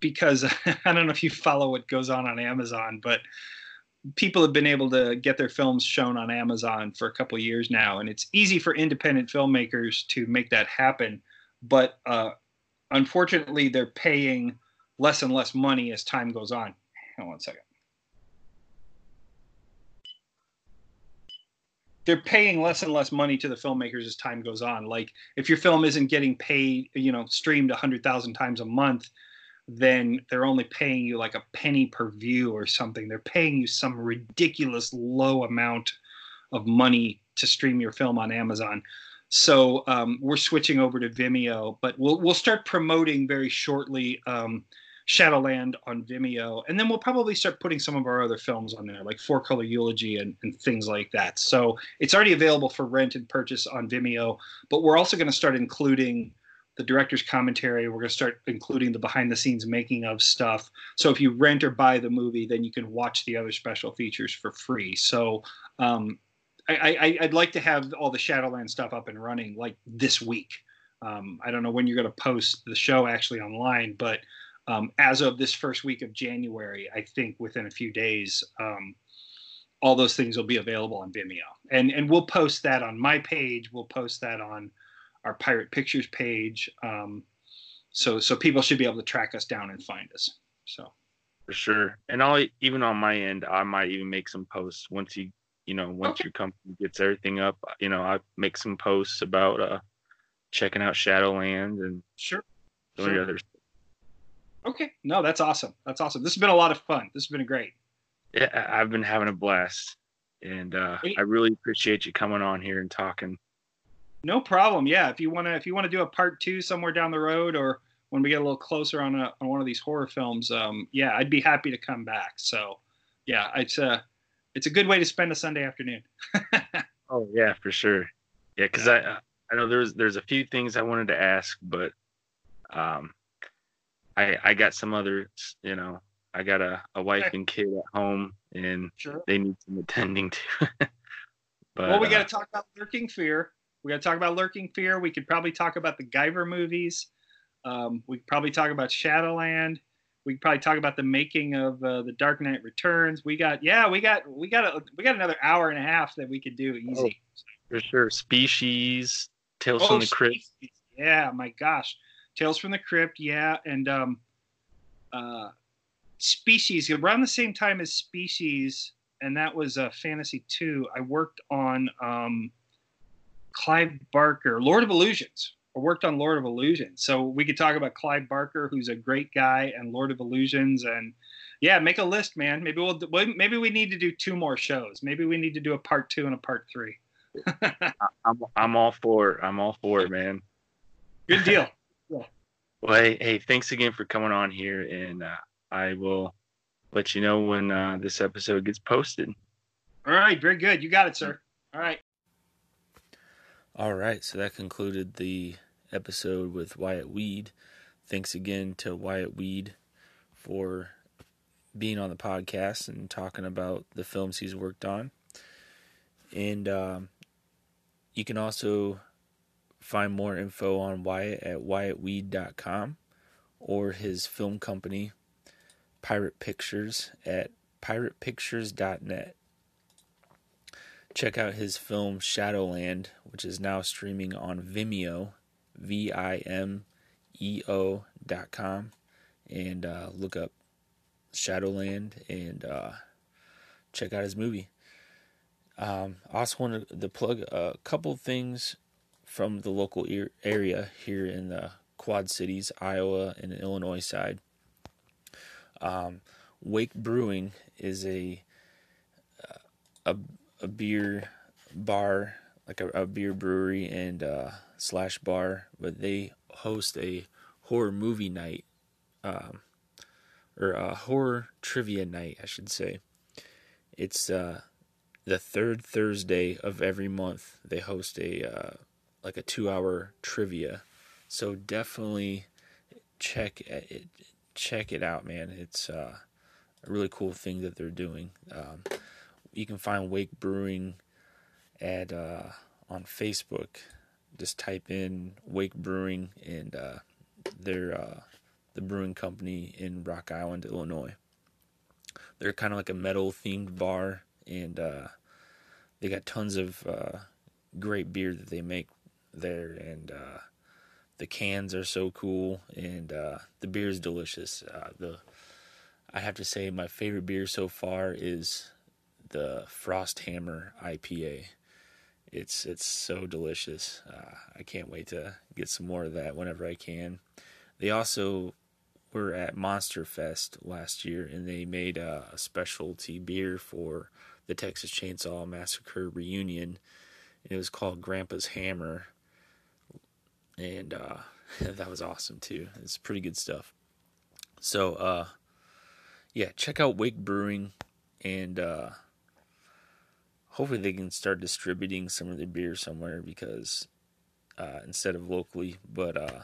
because I don't know if you follow what goes on on Amazon, but people have been able to get their films shown on Amazon for a couple years now, and it's easy for independent filmmakers to make that happen. But uh, unfortunately, they're paying less and less money as time goes on. Hang on one second. They're paying less and less money to the filmmakers as time goes on. Like if your film isn't getting paid, you know, streamed a hundred thousand times a month, then they're only paying you like a penny per view or something. They're paying you some ridiculous low amount of money to stream your film on Amazon. So um, we're switching over to Vimeo, but we'll we'll start promoting very shortly um, Shadowland on Vimeo, and then we'll probably start putting some of our other films on there, like Four Color Eulogy and, and things like that. So it's already available for rent and purchase on Vimeo, but we're also going to start including the director's commentary. We're going to start including the behind the scenes making of stuff. So if you rent or buy the movie, then you can watch the other special features for free. So um, I, would like to have all the Shadowland stuff up and running like this week. Um, I don't know when you're going to post the show actually online, but um, as of this first week of January, I think within a few days, um, all those things will be available on Vimeo, and and we'll post that on my page. We'll post that on our Pirate Pictures page. Um, so so people should be able to track us down and find us. So for sure, and I'll even on my end, I might even make some posts once you you know once okay. your company gets everything up. You know, I make some posts about uh checking out Shadowland and sure, sure. other. Okay, no, that's awesome. That's awesome. This has been a lot of fun. This has been great. Yeah, I've been having a blast, and uh, I really appreciate you coming on here and talking no problem. Yeah, if you want to, if you want to do a part two somewhere down the road, or when we get a little closer on a on one of these horror films, um, yeah, I'd be happy to come back. So, yeah, it's a it's a good way to spend a Sunday afternoon. oh yeah, for sure. Yeah, because I I know there's there's a few things I wanted to ask, but um, I I got some other you know I got a, a wife okay. and kid at home, and sure. they need some attending to. but, well, we got to uh, talk about lurking fear. We got to talk about Lurking Fear. We could probably talk about the Guyver movies. Um, we could probably talk about Shadowland. We could probably talk about the making of uh, the Dark Knight Returns. We got yeah, we got we got a, we got another hour and a half that we could do easy. Oh, for sure. Species, Tales oh, from the Crypt. Yeah, my gosh, Tales from the Crypt. Yeah, and um, uh, Species around the same time as Species, and that was uh, Fantasy Two. I worked on um, Clive Barker, Lord of Illusions. I worked on Lord of Illusions. So we could talk about Clive Barker, who's a great guy, and Lord of Illusions. And yeah, make a list, man. Maybe we'll maybe we need to do two more shows. Maybe we need to do a part two and a part three. I'm I'm all for it. I'm all for it, man. Good deal. Yeah. Well, hey, hey, thanks again for coming on here, and uh, I will let you know when uh, this episode gets posted. All right, very good. You got it, sir. All right. All right, so that concluded the episode with Wyatt Weed. Thanks again to Wyatt Weed for being on the podcast and talking about the films he's worked on. And um, you can also find more info on Wyatt at wyattweed.com or his film company, Pirate Pictures, at piratepictures.net. Check out his film Shadowland, which is now streaming on Vimeo, V I M E O dot com, and uh, look up Shadowland and uh, check out his movie. Um, I also wanted to plug a couple things from the local area here in the Quad Cities, Iowa, and Illinois side. Um, Wake Brewing is a a a beer bar, like a, a beer brewery and uh, slash bar, but they host a horror movie night, um, or a horror trivia night, I should say. It's uh, the third Thursday of every month. They host a uh, like a two-hour trivia, so definitely check it check it out, man. It's uh, a really cool thing that they're doing. Um, you can find Wake Brewing at uh, on Facebook. Just type in Wake Brewing and uh, they're uh, the brewing company in Rock Island, Illinois. they're kind of like a metal themed bar, and uh, they got tons of uh, great beer that they make there, and uh, the cans are so cool, and uh, the beer is delicious. Uh, the I have to say, my favorite beer so far is the Frost Hammer IPA. It's it's so delicious. Uh, I can't wait to get some more of that whenever I can. They also were at Monster Fest last year, and they made a specialty beer for the Texas Chainsaw Massacre reunion. It was called Grandpa's Hammer, and uh, that was awesome too. It's pretty good stuff. So, uh, yeah, check out Wake Brewing, and uh, hopefully they can start distributing some of their beer somewhere because uh, instead of locally, but uh,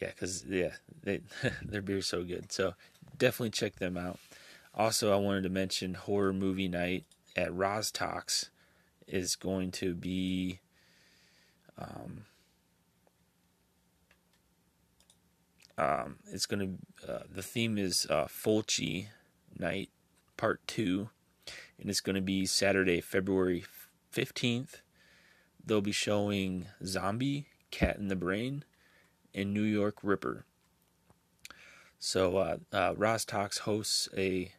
yeah, because yeah, they their beer's so good. So definitely check them out. Also, I wanted to mention horror movie night at Rozz-Tox is going to be. Um, um, it's going to uh, the theme is uh, Fulci night part two and it's going to be Saturday, February 15th. They'll be showing Zombie, Cat in the Brain, and New York Ripper. So, uh, uh, Rozz-Tox hosts a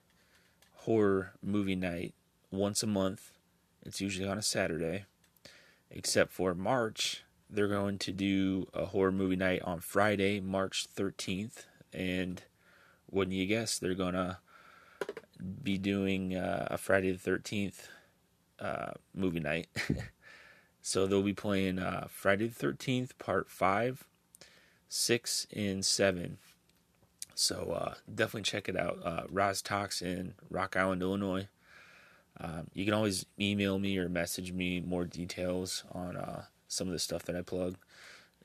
horror movie night once a month. It's usually on a Saturday, except for March. They're going to do a horror movie night on Friday, March 13th. And wouldn't you guess, they're going to be doing uh, a Friday the Thirteenth uh, movie night. so they'll be playing uh, Friday the Thirteenth Part Five, Six, and Seven. So uh, definitely check it out. Uh, Rozz-Tox in Rock Island, Illinois. Um, you can always email me or message me more details on uh, some of the stuff that I plug.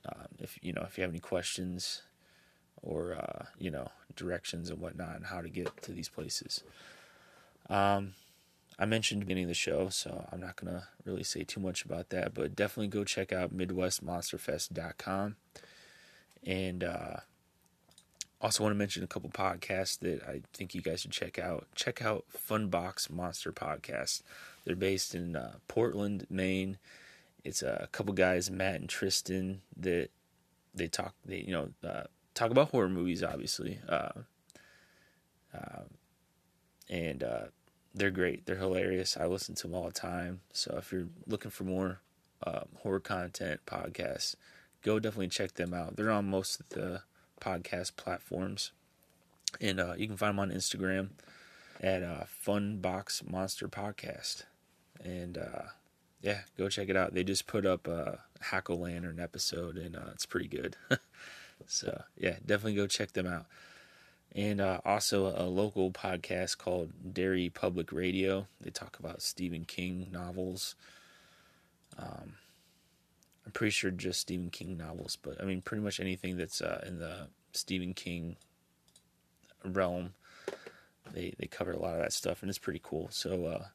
Um, if you know if you have any questions or uh, you know directions and whatnot and how to get to these places. Um, I mentioned the beginning of the show, so I'm not gonna really say too much about that, but definitely go check out MidwestMonsterFest.com. And uh, also want to mention a couple podcasts that I think you guys should check out. Check out Funbox Monster Podcast. They're based in uh, Portland, Maine. It's a couple guys, Matt and Tristan, that they talk. They you know uh, talk about horror movies, obviously. Uh, uh, and uh, they're great. They're hilarious. I listen to them all the time. So if you're looking for more um, horror content podcasts, go definitely check them out. They're on most of the podcast platforms, and uh, you can find them on Instagram at uh, Funbox Monster Podcast. And yeah, go check it out. They just put up a Hack-O-Lantern episode, and uh, it's pretty good. so yeah, definitely go check them out and uh, also a local podcast called Derry Public Radio. They talk about Stephen King novels. Um, I'm pretty sure just Stephen King novels, but I mean, pretty much anything that's uh, in the Stephen King realm. They they cover a lot of that stuff, and it's pretty cool. So, uh,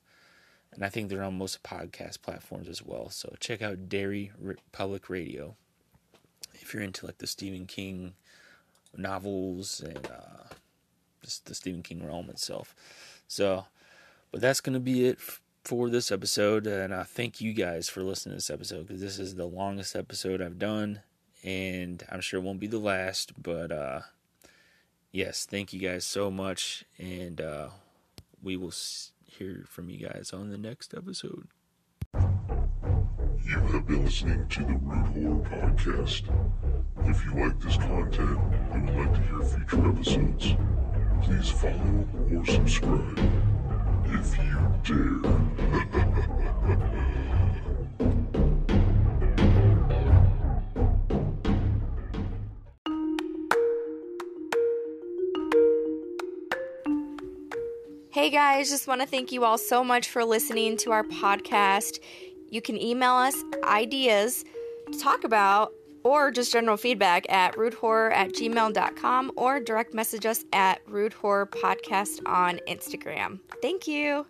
and I think they're on most podcast platforms as well. So check out Derry Public Radio if you're into like the Stephen King novels and uh, just the Stephen King realm itself. So, but that's going to be it for this episode. And I thank you guys for listening to this episode because this is the longest episode I've done. And I'm sure it won't be the last. But uh, yes, thank you guys so much. And uh, we will hear from you guys on the next episode. You have been listening to the Rude Horror Podcast. If you like this content and would like to hear future episodes, please follow or subscribe if you dare. Hey guys, just want to thank you all so much for listening to our podcast. You can email us ideas to talk about or just general feedback at rudehorror at gmail.com or direct message us at Rude Horror Podcast on Instagram. Thank you.